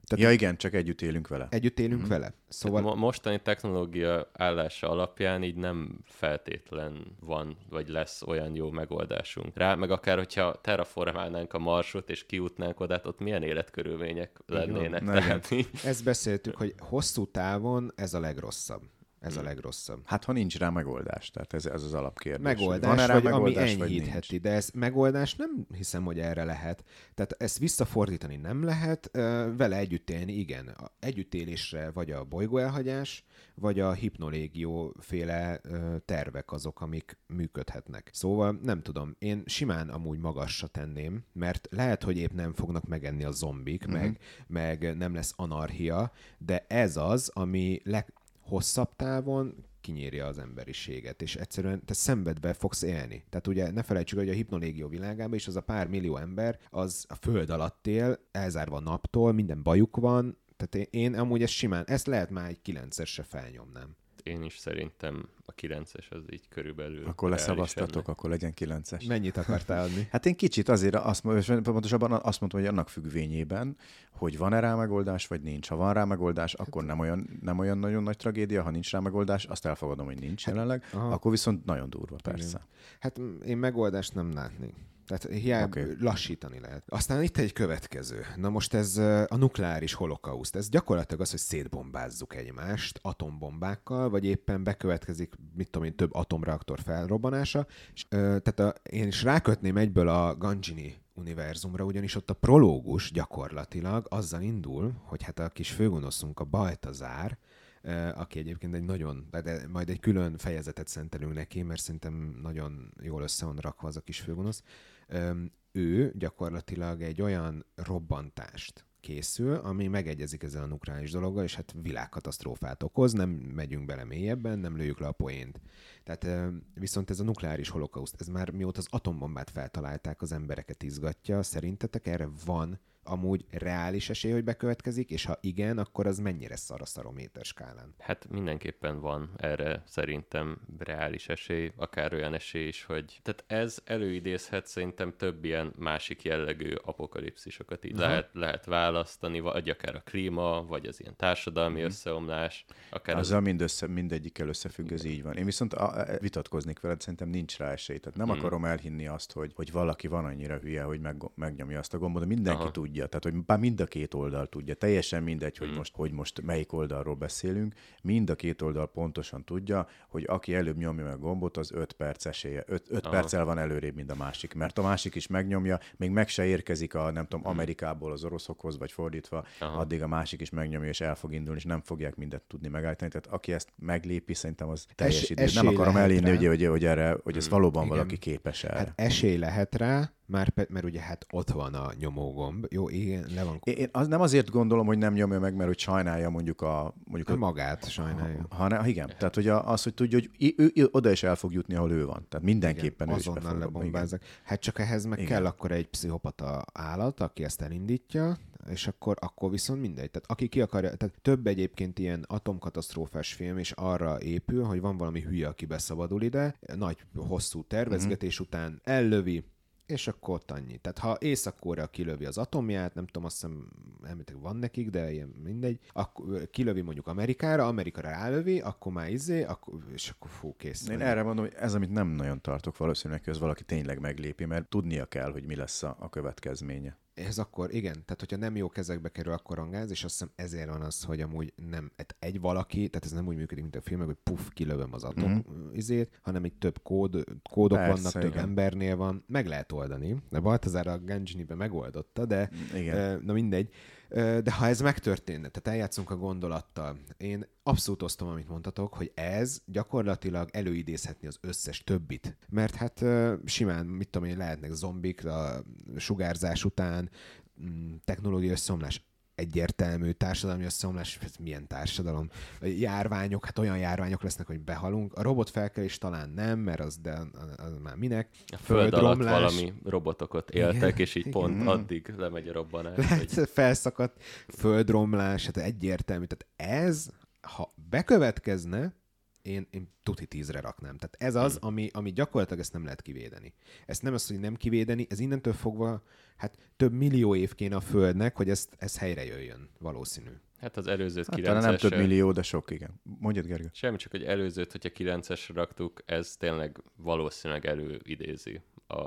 Tehát ja igen, csak együtt élünk vele. Együtt élünk mm. vele. Szóval... mo- mostani technológia állása alapján így nem feltétlen van, vagy lesz olyan jó megoldásunk rá, meg akár, hogyha terraformálnánk a marsot, és kiutnánk oda, ott milyen életkörülmények lennének. Tehát, Ezt beszéltük, hogy hosszú távon ez a legrosszabb. Ez a hmm. legrosszabb. Hát ha nincs rá megoldás, tehát ez, ez az alapkérdés. Megoldás, Van-e rá vagy megoldás, ami enyhítheti, vagy de ez megoldás nem hiszem, hogy erre lehet. Tehát ezt visszafordítani nem lehet, vele együtt élni, igen. A együttélésre vagy a bolygó elhagyás, vagy a hipnolégió féle tervek azok, amik működhetnek. Szóval nem tudom, én simán amúgy magasra tenném, mert lehet, hogy épp nem fognak megenni a zombik, uh-huh. meg, meg nem lesz anarchia, de ez az, ami leg, hosszabb távon kinyírja az emberiséget, és egyszerűen te szenvedve fogsz élni. Tehát ugye ne felejtsük, hogy a hipnolégió világában is az a pár millió ember, az a föld alatt él, elzárva a naptól, minden bajuk van, tehát én, én amúgy ezt simán, ezt lehet már egy kilencesre felnyomnám én is szerintem a 9-es az így körülbelül. Akkor leszavaztatok, akkor legyen 9-es. Mennyit akartál adni? hát én kicsit azért azt, pontosabban azt mondtam, hogy annak függvényében, hogy van-e rá megoldás, vagy nincs. Ha van rá megoldás, akkor nem olyan, nem olyan nagyon nagy tragédia, ha nincs rá megoldás, azt elfogadom, hogy nincs hát, jelenleg, aha. akkor viszont nagyon durva, persze. Igen. Hát én megoldást nem látnék. Tehát hiába okay. lassítani lehet. Aztán itt egy következő. Na most ez a nukleáris holokauszt. Ez gyakorlatilag az, hogy szétbombázzuk egymást atombombákkal, vagy éppen bekövetkezik, mit tudom én, több atomreaktor felrobbanása. És, tehát a, én is rákötném egyből a Ganjini univerzumra, ugyanis ott a prológus gyakorlatilag azzal indul, hogy hát a kis főgonoszunk, a Baltazár, aki egyébként egy nagyon, de majd egy külön fejezetet szentelünk neki, mert szerintem nagyon jól össze van rakva az a kis főgonosz, ő gyakorlatilag egy olyan robbantást készül, ami megegyezik ezzel a nukleáris dologgal, és hát világkatasztrófát okoz, nem megyünk bele mélyebben, nem lőjük le a poént. Tehát viszont ez a nukleáris holokauszt, ez már mióta az atombombát feltalálták, az embereket izgatja. Szerintetek erre van amúgy reális esély, hogy bekövetkezik, és ha igen, akkor az mennyire szar a szarométer skálán? Hát mindenképpen van erre szerintem reális esély, akár olyan esély is, hogy tehát ez előidézhet szerintem több ilyen másik jellegű apokalipszisokat így lehet, lehet választani, vagy akár a klíma, vagy az ilyen társadalmi mm. összeomlás. Akár Azzal az... mind össze, mindegyikkel összefügg, ez így van. Én viszont a, a, vitatkoznék veled, szerintem nincs rá esély. Tehát nem mm. akarom elhinni azt, hogy, hogy valaki van annyira hülye, hogy meg, megnyomja azt a gombot, de mindenki Aha. tudja tudja, tehát hogy bár mind a két oldal tudja, teljesen mindegy, hogy, hmm. most, hogy most melyik oldalról beszélünk, mind a két oldal pontosan tudja, hogy aki előbb nyomja meg a gombot, az 5 perc esélye, 5 perccel van előrébb, mint a másik, mert a másik is megnyomja, még meg se érkezik a, nem tudom, hmm. Amerikából az oroszokhoz, vagy fordítva, Aha. addig a másik is megnyomja, és el fog indulni, és nem fogják mindent tudni megállítani. Tehát aki ezt meglépi, szerintem az teljes Es, nem akarom elérni, hogy, hogy, hogy, erre, hogy ez hmm. valóban Igen. valaki képes erre. Hát esély lehet rá, már, mert ugye hát ott van a nyomógomb. Jó, igen, le van. Én az nem azért gondolom, hogy nem nyomja meg, mert hogy sajnálja mondjuk a... Mondjuk a, magát sajnálja. Ha, ha, igen, tehát hogy az, hogy tudja, hogy ő, ő, oda is el fog jutni, ahol ő van. Tehát mindenképpen igen, ő azonnal lebombáznak. Hát csak ehhez meg igen. kell akkor egy pszichopata állat, aki ezt elindítja, és akkor, akkor viszont mindegy. Tehát aki ki akarja, tehát több egyébként ilyen atomkatasztrófás film is arra épül, hogy van valami hülye, aki beszabadul ide, nagy, hosszú tervezgetés mm-hmm. után ellövi, és akkor ott annyi. Tehát ha Észak-Korea kilövi az atomját, nem tudom, azt hiszem, elméletileg van nekik, de ilyen mindegy, akkor kilövi mondjuk Amerikára, Amerika rálövi, akkor már izé, akkor, és akkor fú, kész. Én erre mondom, hogy ez, amit nem nagyon tartok valószínűleg, hogy ez valaki tényleg meglépi, mert tudnia kell, hogy mi lesz a, a következménye ez akkor, igen, tehát hogyha nem jó kezekbe kerül, akkor rangáz, és azt hiszem ezért van az, hogy amúgy nem hát egy valaki, tehát ez nem úgy működik, mint a filmek, hogy puff, kilövöm az atom mm-hmm. izét, hanem itt több kód, kódok Persze, vannak, igen. több embernél van, meg lehet oldani. De Baltazar a Genjini-be megoldotta, de igen. na mindegy. De ha ez megtörténne, tehát eljátszunk a gondolattal, én abszolút osztom, amit mondtatok, hogy ez gyakorlatilag előidézhetni az összes többit. Mert hát simán, mit tudom én, lehetnek zombik a sugárzás után, mm, technológiai összeomlás egyértelmű társadalmi összeomlás, ez milyen társadalom? Járványok, hát olyan járványok lesznek, hogy behalunk. A robotfelkelés talán nem, mert az, de az már minek? A föld alatt valami robotokat éltek, igen, és így igen. pont addig lemegy a robbanás. Lehet, hogy... felszakadt földromlás, hát egyértelmű. Tehát ez, ha bekövetkezne, én, én tuti tízre raknám. Tehát ez az, Hmm. ami, ami gyakorlatilag ezt nem lehet kivédeni. Ezt nem az, hogy nem kivédeni, ez innentől fogva, hát több millió év kéne a Földnek, hogy ezt, ez helyre jöjjön, valószínű. Hát az előzőt Hát, 9 talán nem több millió, de sok, igen. Mondjad, Gergő. Semmi, csak hogy előzőt, hogyha 9-esre raktuk, ez tényleg valószínűleg előidézi a,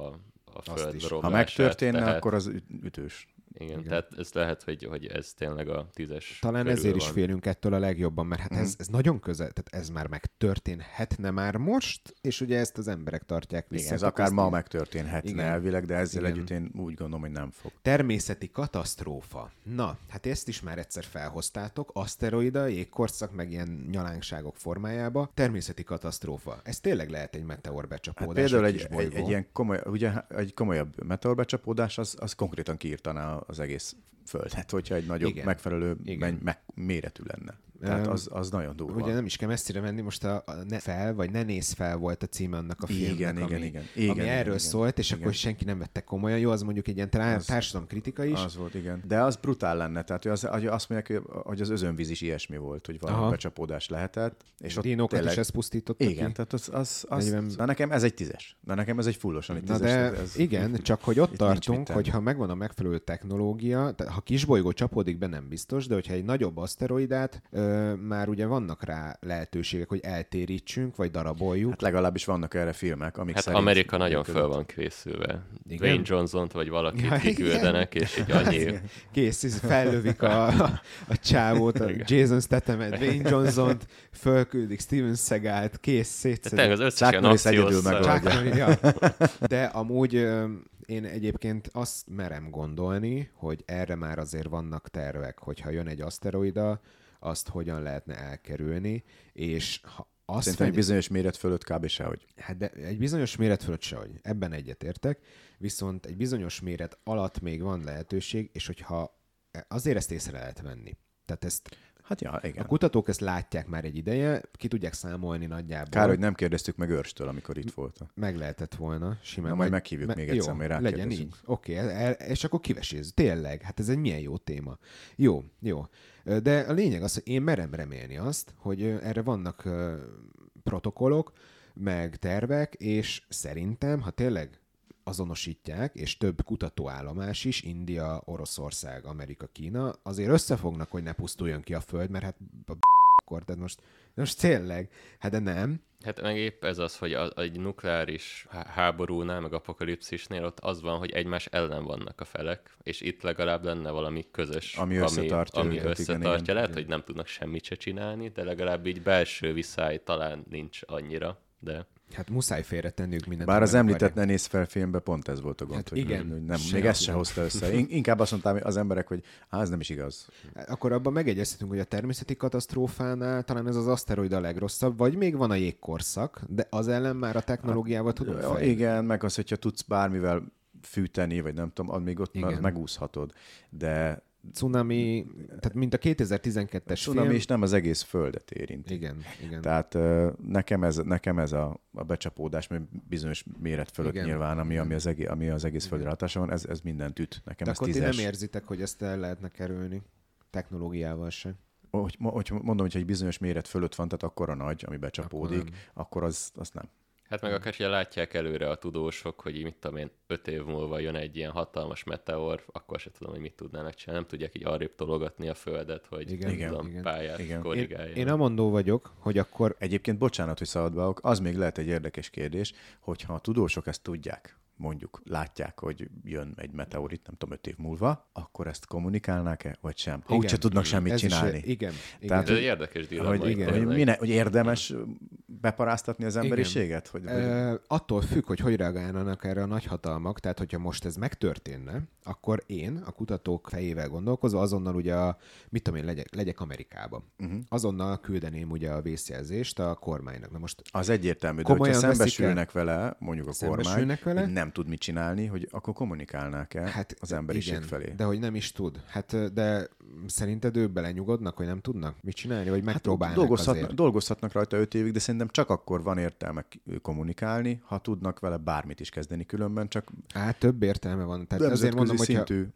a föld is. Ha megtörténne, tehát, akkor az üt- ütős. Igen, igen, tehát ez lehet, hogy, hogy ez tényleg a tízes Talán ezért is van. félünk ettől a legjobban, mert hát ez, ez nagyon közel, tehát ez már megtörténhetne már most, és ugye ezt az emberek tartják vissza. Igen, ez akár ezt ma megtörténhetne Igen. elvileg, de ezzel Igen. együtt én úgy gondolom, hogy nem fog. Természeti katasztrófa. Na, hát ezt is már egyszer felhoztátok. Aszteroida, jégkorszak, meg ilyen nyalánkságok formájába. Természeti katasztrófa. Ez tényleg lehet egy meteor Hát például egy, kisbolygó. egy, egy, ilyen komoly, ugye, egy komolyabb meteorbecsapódás, az, az konkrétan kiírtaná az egész Földet, hogyha egy nagyobb, Igen. Igen. megfelelő Igen. Meg, méretű lenne. Tehát az, az nagyon durva. Ugye nem is kell messzire menni, most a, a ne fel, vagy ne néz fel volt a címe annak a filmnek, Igen, ami, igen, igen. ami Igen, erről igen, szólt, és igen. akkor senki nem vette komolyan. Jó, az mondjuk egy ilyen Az- társadalom kritika is. Az volt, igen. De az brutál lenne. Tehát az, hogy azt mondják, hogy az özönvíz is ilyesmi volt, hogy valami Aha. becsapódás lehetett. És ott Dinókat tényleg, is ezt pusztította Igen, ki. tehát az, az, az, 40 na nekem ez egy tízes. De nekem ez egy fullosan egy Na tízes. de tehát ez, igen, csak hogy ott tartunk, hogy ha megvan a megfelelő technológia, tehát ha kisbolygó csapódik be, nem biztos, de hogyha egy nagyobb aszteroidát, ö, már ugye vannak rá lehetőségek, hogy eltérítsünk, vagy daraboljuk. Hát legalábbis vannak erre filmek, amik Hát Amerika nagyon föl van készülve. Igen? Dwayne Johnson-t vagy valakit Ja, kiküldenek, és így annyi... Kész, ez fellövik a, a, a csávót, a Igen. Jason Stathamet, Dwayne Johnson-t, fölküldik Steven Seagalt, kész, Tehát szétszedik. tényleg az összes Chuck ilyen Norris egyedül Norris, ja. De amúgy ö, én egyébként azt merem gondolni, hogy erre már azért vannak tervek, hogyha jön egy aszteroida, azt hogyan lehetne elkerülni, és ha azt Szerintem egy megy- bizonyos méret fölött kb. sehogy. Hát de egy bizonyos méret fölött sehogy. Ebben egyetértek. Viszont egy bizonyos méret alatt még van lehetőség, és hogyha azért ezt észre lehet venni. Tehát ezt Hát ja, igen. a kutatók ezt látják már egy ideje, ki tudják számolni nagyjából. Kár, hogy nem kérdeztük meg őrstől, amikor itt volt. Meg lehetett volna, simán. Na, majd meghívjuk még egyszer, jó, majd legyen így. Oké, okay, és akkor kivesézzük. Tényleg, hát ez egy milyen jó téma. Jó, jó. De a lényeg az, hogy én merem remélni azt, hogy erre vannak protokollok, meg tervek, és szerintem, ha tényleg azonosítják, és több kutatóállomás is, India, Oroszország, Amerika, Kína, azért összefognak, hogy ne pusztuljon ki a Föld, mert hát a akkor, tehát most, most tényleg, hát de nem. Hát meg épp ez az, hogy a, egy nukleáris há- háborúnál, meg apokalipszisnél ott az van, hogy egymás ellen vannak a felek, és itt legalább lenne valami közös, Ami összetartja ami, ami őket, igen, összetartja. igen, Lehet, igen. hogy nem tudnak semmit se csinálni, de legalább így belső viszály talán nincs annyira, de Hát muszáj félretenniük mindent. Bár az nem említett ne néz fel filmbe, pont ez volt a gond, Hát hogy, igen, nem, se még ezt se nem. hozta össze. In- Inkább azt mondtam az emberek, hogy hát ez nem is igaz. Akkor abban megegyezhetünk, hogy a természeti katasztrófánál talán ez az aszteroida a legrosszabb, vagy még van a jégkorszak, de az ellen már a technológiával tudunk Ja, fejlődni. igen, meg az, hogyha tudsz bármivel fűteni, vagy nem tudom, még ott Igen. megúszhatod. De Cunami, tehát mint a 2012-es cunami film. is nem az egész földet érint. Igen, igen. Tehát nekem ez, nekem ez a, a becsapódás, mert bizonyos méret fölött Igen. Nyilván, ami, ami, az egész, ami az egész földre hatása van, ez, ez mindent üt. Nekem de ez akkor ti tízes. nem érzitek, hogy ezt el lehetne kerülni technológiával se. Hogy, hogy mondom, hogy egy bizonyos méret fölött van, tehát akkora nagy, ami becsapódik, Akkor akkor, akkor az, az nem. Hát meg akár, hogyha látják előre a tudósok, hogy így, mit tudom én, öt év múlva jön egy ilyen hatalmas meteor, akkor se tudom, hogy mit tudnának csinálni. Nem tudják így arrébb tologatni a földet, hogy Igen, igen, tudom, igen. pályát Igen. igen. Én, én amondó vagyok, hogy akkor Egyébként, bocsánat, hogy szabadba az még lehet egy érdekes kérdés, hogyha a tudósok ezt tudják, mondjuk látják, hogy jön egy meteorit, nem tudom, öt év múlva, akkor ezt kommunikálnák-e, vagy sem? Ha Igen. úgyse tudnak semmit ez is- csinálni. igen, igen. Tehát, Ez egy érdekes dilemma. hogy, igen. hogy, mine, hogy érdemes beparáztatni az emberiséget? Hogy, hogy, Ö, attól függ, hogy hogy reagálnának erre a nagyhatalmak, tehát hogyha most ez megtörténne, akkor én, a kutatók fejével gondolkozva, azonnal ugye, a, mit tudom én, legyek, legyek Amerikába. Uh-huh. Azonnal küldeném ugye a vészjelzést a kormánynak. Na most az egyértelmű, de hogyha veszik-e? szembesülnek vele, mondjuk a kormány, vele? hogy nem tud mit csinálni, hogy akkor kommunikálnák-e hát, az emberiség igen, felé? De hogy nem is tud. Hát de szerinted ők belenyugodnak, hogy nem tudnak mit csinálni, vagy megpróbálnak Hát dolgozhatnak, azért? dolgozhatnak rajta öt évig, de szerintem csak akkor van értelme kommunikálni, ha tudnak vele bármit is kezdeni különben, csak Hát több értelme van. Tehát azért mondom, szintű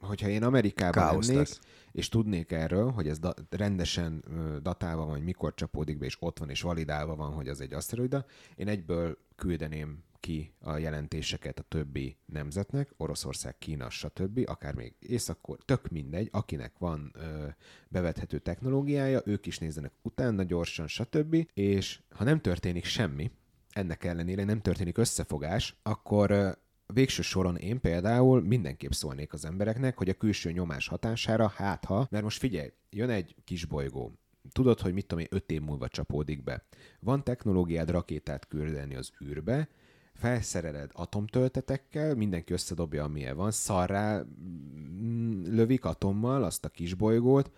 hogyha én Amerikában Káosz lennék, lesz. és tudnék erről, hogy ez da- rendesen datálva van, hogy mikor csapódik be, és ott van, és validálva van, hogy az egy aszteroida, én egyből küldeném ki a jelentéseket a többi nemzetnek, Oroszország, Kína, stb., akár még Észak, tök mindegy, akinek van ö, bevethető technológiája, ők is nézzenek utána gyorsan, stb., és ha nem történik semmi, ennek ellenére nem történik összefogás, akkor ö, végső soron én például mindenképp szólnék az embereknek, hogy a külső nyomás hatására, hát ha, mert most figyelj, jön egy kis bolygó, tudod, hogy mit tudom én, öt év múlva csapódik be. Van technológiád rakétát küldeni az űrbe, felszereled atomtöltetekkel, mindenki összedobja, amilyen van, szarrá mm, lövik atommal azt a kisbolygót.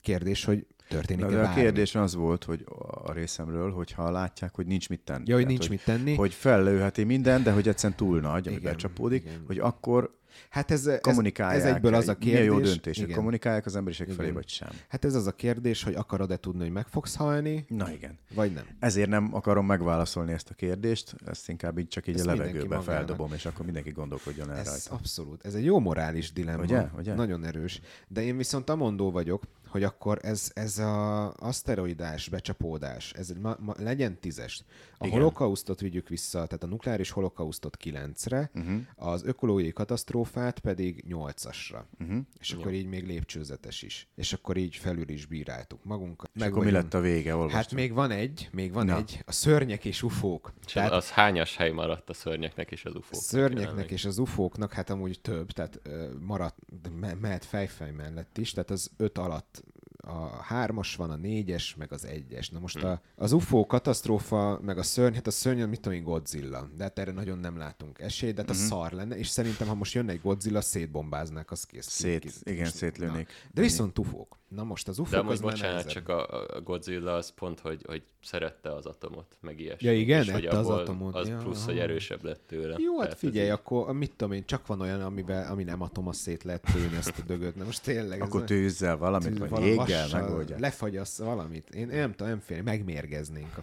Kérdés, hogy történik De, de a kérdés az volt, hogy a részemről, hogyha látják, hogy nincs mit tenni. Ja, hogy nincs hogy, mit tenni. Hogy fellőheti minden, de hogy egyszerűen túl nagy, ami igen, becsapódik, igen. hogy akkor Hát ez, kommunikálják. Ez, egyből az a kérdés. Milyen jó döntés, igen. hogy kommunikálják az emberiség igen. felé, vagy sem. Hát ez az a kérdés, hogy akarod-e tudni, hogy meg fogsz halni? Na igen. Vagy nem. Ezért nem akarom megválaszolni ezt a kérdést, ezt inkább így csak így ezt a levegőbe feldobom, és akkor mindenki gondolkodjon el ez rajta. Abszolút. Ez egy jó morális dilemma. Ugye? Ugye? Nagyon erős. De én viszont amondó vagyok, hogy akkor ez, ez a aszteroidás becsapódás, ez ma, ma, legyen tízes. A Igen. holokausztot vigyük vissza, tehát a nukleáris holokausztot kilencre, uh-huh. az ökológiai katasztrófát pedig nyolcasra. Uh-huh. És akkor Jó. így még lépcsőzetes is. És akkor így felül is bíráltuk magunkat. És Meg akkor mi lett a vége? Olvastam. Hát még van egy, még van Na. egy, a szörnyek és ufók. És tehát, az hányas hely maradt a szörnyeknek és az ufóknak? Szörnyeknek és az ufóknak, hát amúgy több, tehát maradt, mehet fejfej mellett is, tehát az öt alatt a hármas van, a négyes, meg az egyes. Na most hmm. a, az UFO katasztrófa, meg a szörny, hát a szörny, mit tudom én, Godzilla. De hát erre nagyon nem látunk esélyt, de hát hmm. a szar lenne, és szerintem, ha most jönne egy Godzilla, szétbombáznák, az kész. Szét, ki, igen, szétlőnék. Na. De viszont ufók. Na most az ufók De most bocsánat, csak a, Godzilla az pont, hogy, hogy szerette az atomot, meg ilyesmi. Ja igen, és hogy az atomot. Az ja, plusz, aha. hogy erősebb lett tőle. Jó, hát figyelj, így... akkor mit tudom én, csak van olyan, amivel, ami nem atom, az szét lehet tőni azt a dögöt. Na most tényleg. Akkor tűzzel valamit, tűz, vagy jéggel megoldja. Lefagyasz valamit. Én, én nem tudom, nem félni, megmérgeznénk. A...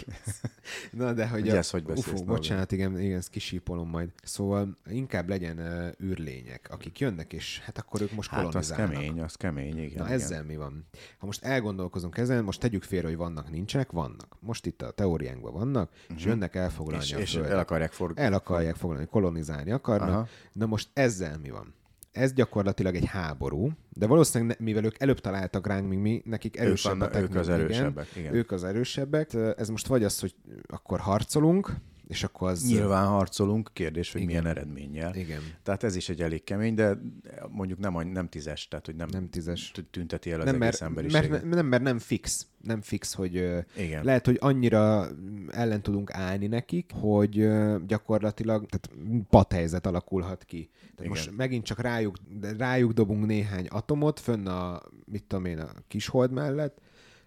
Na de hogy a, ez, hogy ufó, bocsánat, igen, igen, ezt kisípolom majd. Szóval inkább legyen uh, űrlények, akik jönnek, és hát akkor ők most hát kolonizálnak. az kemény, az kemény, igen. Na igen. ezzel mi van? Ha most elgondolkozunk ezen, most tegyük félre, hogy vannak, nincsenek, vannak. Most itt a teóriánkban vannak, uh-huh. és mhm. jönnek elfoglalni és, a és el akarják, for... el akarják foglalni, kolonizálni akarnak. Aha. Na most ezzel mi van? Ez gyakorlatilag egy háború, de valószínűleg, mivel ők előbb találtak ránk, mint mi, nekik erősebb ők, a ők az erősebbek. Igen, igen. Ők az erősebbek. Ez most vagy az, hogy akkor harcolunk, és akkor az... Nyilván harcolunk, kérdés, hogy igen. milyen eredménnyel. Igen. Tehát ez is egy elég kemény, de mondjuk nem, nem tízes, tehát hogy nem, nem tízes. tünteti el az nem, egész mert. Mert, nem, mert nem fix. Nem fix, hogy Igen. lehet, hogy annyira ellen tudunk állni nekik, hogy gyakorlatilag tehát padhelyzet alakulhat ki. Tehát Igen. most megint csak rájuk, rájuk dobunk néhány atomot fönn a, mit tudom én, a kishold mellett,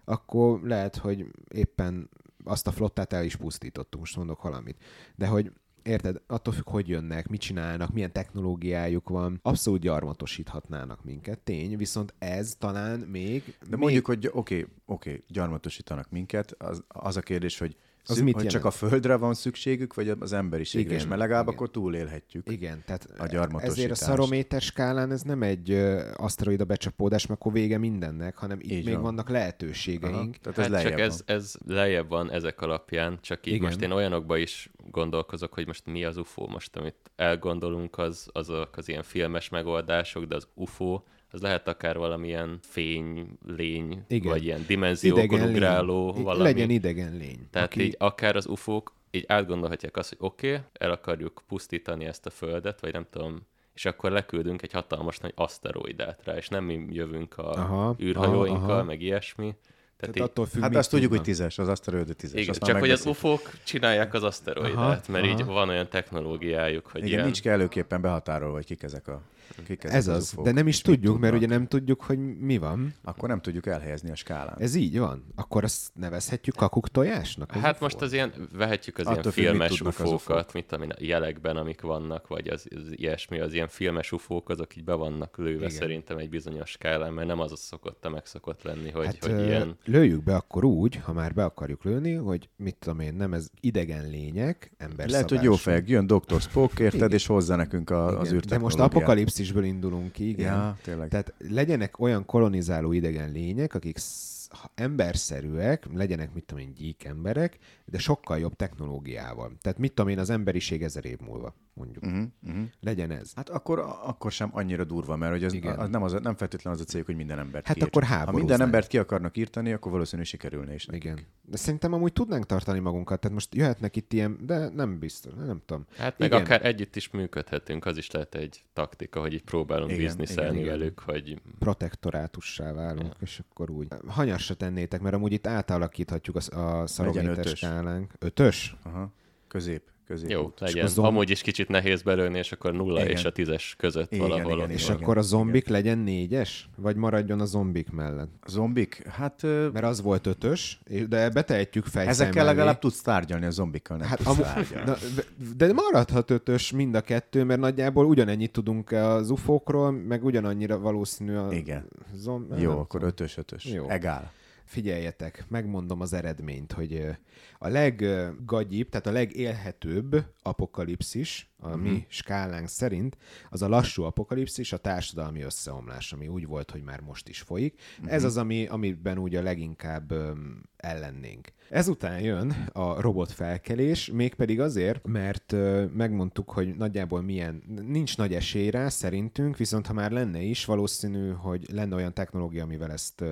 akkor lehet, hogy éppen azt a flottát el is pusztítottuk, most mondok valamit. De hogy érted, attól függ, hogy jönnek, mit csinálnak, milyen technológiájuk van, abszolút gyarmatosíthatnának minket, tény, viszont ez talán még... De még... mondjuk, hogy oké, okay, oké, okay, gyarmatosítanak minket, az, az a kérdés, hogy az mit hogy csak a földre van szükségük, vagy az emberiségre, igen, és legalább igen. akkor túlélhetjük Igen, tehát a ezért a szarométer skálán ez nem egy aszteroida becsapódás, mert akkor vége mindennek, hanem itt Így még van. vannak lehetőségeink. Aha, tehát ez hát csak ez, ez lejjebb van ezek alapján, csak így igen. most én olyanokba is gondolkozok, hogy most mi az UFO, most amit elgondolunk, az, azok az ilyen filmes megoldások, de az UFO az lehet akár valamilyen fény, lény, Igen. vagy ilyen dimenziókon ugráló lény. valami. Legyen idegen lény. Tehát aki... így akár az ufók így átgondolhatják azt, hogy oké, okay, el akarjuk pusztítani ezt a földet, vagy nem tudom, és akkor leküldünk egy hatalmas nagy aszteroidát rá, és nem mi jövünk a aha, űrhajóinkkal, aha, aha. meg ilyesmi, tehát, Tehát attól függ, hát azt tudjuk, hogy tízes, az aszteroida tízes. Igen, csak hogy az ufók csinálják az aszteroidát, aha, mert aha. így van olyan technológiájuk, hogy Igen, ilyen... nincs kellőképpen behatárolva, hogy kik ezek a Ez az, az de nem is tudjuk, mert ugye nem tudjuk, hogy mi van. Akkor nem tudjuk elhelyezni a skálán. Ez így van. Akkor azt nevezhetjük kakuk tojásnak? Az hát ufó? most az ilyen, vehetjük az Attól ilyen filmes ufókat, mint amin a jelekben, amik vannak, vagy az, az ilyesmi, az ilyen filmes ufók, azok így be vannak lőve Igen. szerintem egy bizonyos skálán, mert nem az a szokott a megszokott lenni, hogy, hát, hogy ilyen lőjük be akkor úgy, ha már be akarjuk lőni, hogy mit tudom én, nem ez idegen lények, ember Lehet, hogy jó fej, jön Dr. Spock, érted, és hozza nekünk a, igen. az űrtechnológiát. De most apokalipszisből indulunk ki, igen. Ja, tényleg. Tehát legyenek olyan kolonizáló idegen lények, akik emberszerűek, legyenek, mit tudom én, gyík emberek, de sokkal jobb technológiával. Tehát mit tudom én, az emberiség ezer év múlva, mondjuk. Uh-huh, uh-huh. Legyen ez. Hát akkor, akkor sem annyira durva, mert hogy az, Igen. az nem, az, nem feltétlenül az a cél, hogy minden embert Hát akkor Ha minden embert ki akarnak írtani, akkor valószínűleg sikerülne is nekik. Igen. De szerintem amúgy tudnánk tartani magunkat, tehát most jöhetnek itt ilyen, de nem biztos, nem tudom. Hát meg igen. akár együtt is működhetünk, az is lehet egy taktika, hogy így próbálunk bizniszelni velük, hogy... Protektorátussá válunk, ja. és akkor úgy. Hanyasra tennétek, mert amúgy itt átalakíthatjuk a, a szarométer skálánk. Ötös? Aha. Közép közé. Jó, legyen. Zomb... Amúgy is kicsit nehéz belőni, és akkor nulla igen. és a tízes között igen, valahol. Igen, és igen, akkor a zombik igen. legyen négyes? Vagy maradjon a zombik mellett? A zombik? Hát... Mert az volt ötös, de betehetjük fejszem Ezekkel mellé. legalább tudsz tárgyalni, a zombikkal nem hát tudsz am- de, de maradhat ötös mind a kettő, mert nagyjából ugyanennyit tudunk az ufókról, meg ugyanannyira valószínű a Igen. Zomb... Jó, akkor ötös, ötös. Jó. Egál figyeljetek, megmondom az eredményt, hogy a leggagyibb, tehát a legélhetőbb apokalipszis, a mi skálánk szerint, az a lassú apokalipszis, a társadalmi összeomlás, ami úgy volt, hogy már most is folyik. Uh-huh. Ez az, ami, amiben úgy a leginkább um, ellennénk. Ezután jön a robotfelkelés, mégpedig azért, mert megmondtuk, hogy nagyjából milyen, nincs nagy esély rá szerintünk, viszont ha már lenne is, valószínű, hogy lenne olyan technológia, amivel ezt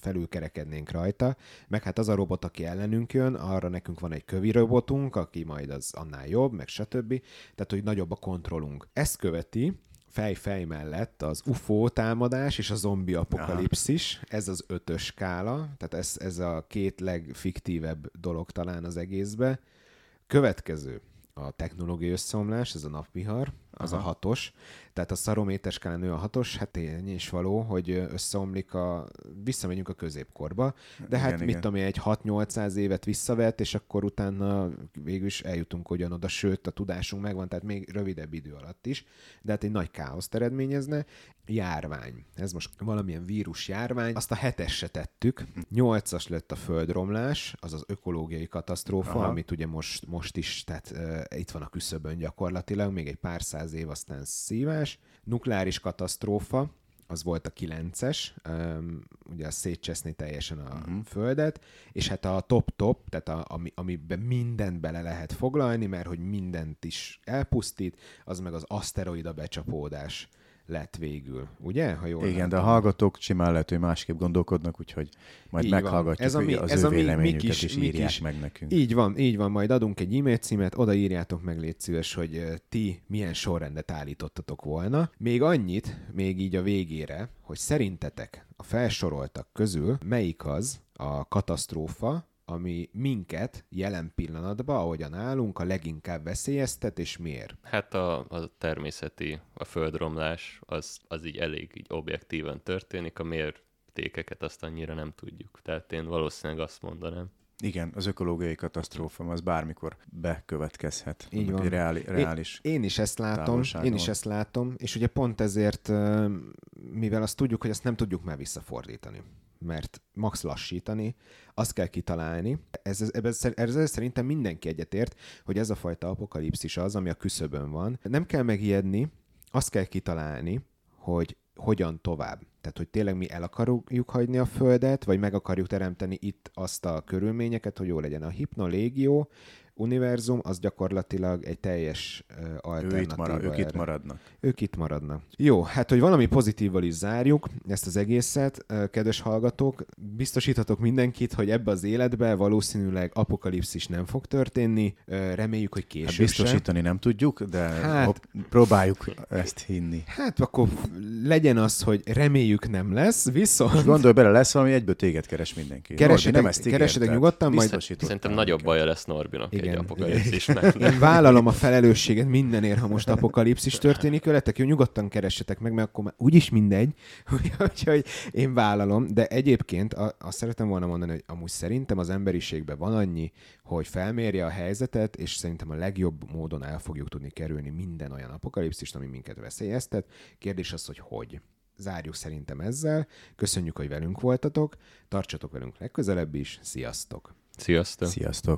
felülkerekednénk rajta, meg hát az a robot, aki ellenünk jön, arra nekünk van egy kövi robotunk, aki majd az annál jobb, meg stb. Tehát, hogy nagyobb a kontrollunk. Ezt követi fej-fej mellett az UFO támadás és a zombi apokalipszis, ez az ötös skála, tehát ez, ez a két legfiktívebb dolog talán az egészbe. Következő, a technológiai összeomlás, ez a napvihar, az Aha. a hatos. Tehát a szarométer skálán ő a hatos, hát ennyi is való, hogy összeomlik a... visszamegyünk a középkorba, de hát igen, mit igen. tudom én, egy 6-800 évet visszavett, és akkor utána végül is eljutunk ugyanoda, sőt a tudásunk megvan, tehát még rövidebb idő alatt is, de hát egy nagy káoszt eredményezne. Járvány. Ez most valamilyen vírus járvány. Azt a hetesre tettük. Nyolcas lett a földromlás, az az ökológiai katasztrófa, Aha. amit ugye most, most is, tehát uh, itt van a küszöbön gyakorlatilag, még egy pár száz száz év, aztán szívás. Nukleáris katasztrófa, az volt a kilences, um, ugye a szétcseszni teljesen a uh-huh. földet, és hát a top-top, tehát a, ami, amiben mindent bele lehet foglalni, mert hogy mindent is elpusztít, az meg az aszteroida becsapódás lett végül, ugye? Ha jól Igen, látom. de a hallgatók simán lehet, hogy másképp gondolkodnak, úgyhogy majd így meghallgatjuk ez a mi, az ez ő a véleményüket, is, és írják is, meg nekünk. Így van, így van, majd adunk egy e-mail címet, oda írjátok meg, légy szíves, hogy ti milyen sorrendet állítottatok volna. Még annyit, még így a végére, hogy szerintetek a felsoroltak közül melyik az a katasztrófa, ami minket jelen pillanatban, ahogyan állunk, a leginkább veszélyeztet, és miért? Hát a, a természeti, a földromlás, az, az így elég így objektíven történik, a mértékeket azt annyira nem tudjuk. Tehát én valószínűleg azt mondanám. Igen, az ökológiai katasztrófa az bármikor bekövetkezhet. Így van. Reáli, reális én, én is ezt látom, én is ezt látom, és ugye pont ezért, mivel azt tudjuk, hogy ezt nem tudjuk már visszafordítani mert max lassítani, azt kell kitalálni. Ez, ez, ez, ez szerintem mindenki egyetért, hogy ez a fajta apokalipszis az, ami a küszöbön van. Nem kell megijedni, azt kell kitalálni, hogy hogyan tovább. Tehát, hogy tényleg mi el akarjuk hagyni a Földet, vagy meg akarjuk teremteni itt azt a körülményeket, hogy jó legyen a hipnolégió, univerzum, az gyakorlatilag egy teljes alternatíva. Ő itt marad, ők itt maradnak. Ők itt maradnak. Jó, hát hogy valami pozitívval is zárjuk ezt az egészet, kedves hallgatók, biztosíthatok mindenkit, hogy ebbe az életbe valószínűleg apokalipszis nem fog történni, reméljük, hogy később hát biztosítani sem. nem tudjuk, de hát, próbáljuk ezt hinni. Hát akkor legyen az, hogy reméljük nem lesz, viszont... Gondolj bele, lesz valami, egyből téged keres mindenki. Keresetek, Norbi, nem ezt keresetek nyugodtan, majd... Szerintem nagyobb baja lesz Norbinak Igen. Egy apokalipszis. Én vállalom a felelősséget mindenért, ha most apokalipszis történik veletek. Jó, nyugodtan keressetek meg, mert akkor már úgyis mindegy, úgyhogy én vállalom. De egyébként azt szeretem volna mondani, hogy amúgy szerintem az emberiségben van annyi, hogy felmérje a helyzetet, és szerintem a legjobb módon el fogjuk tudni kerülni minden olyan apokalipszist, ami minket veszélyeztet. Kérdés az, hogy hogy zárjuk szerintem ezzel. Köszönjük, hogy velünk voltatok, tartsatok velünk legközelebb is, sziasztok! Sziasztok! Sziasztok!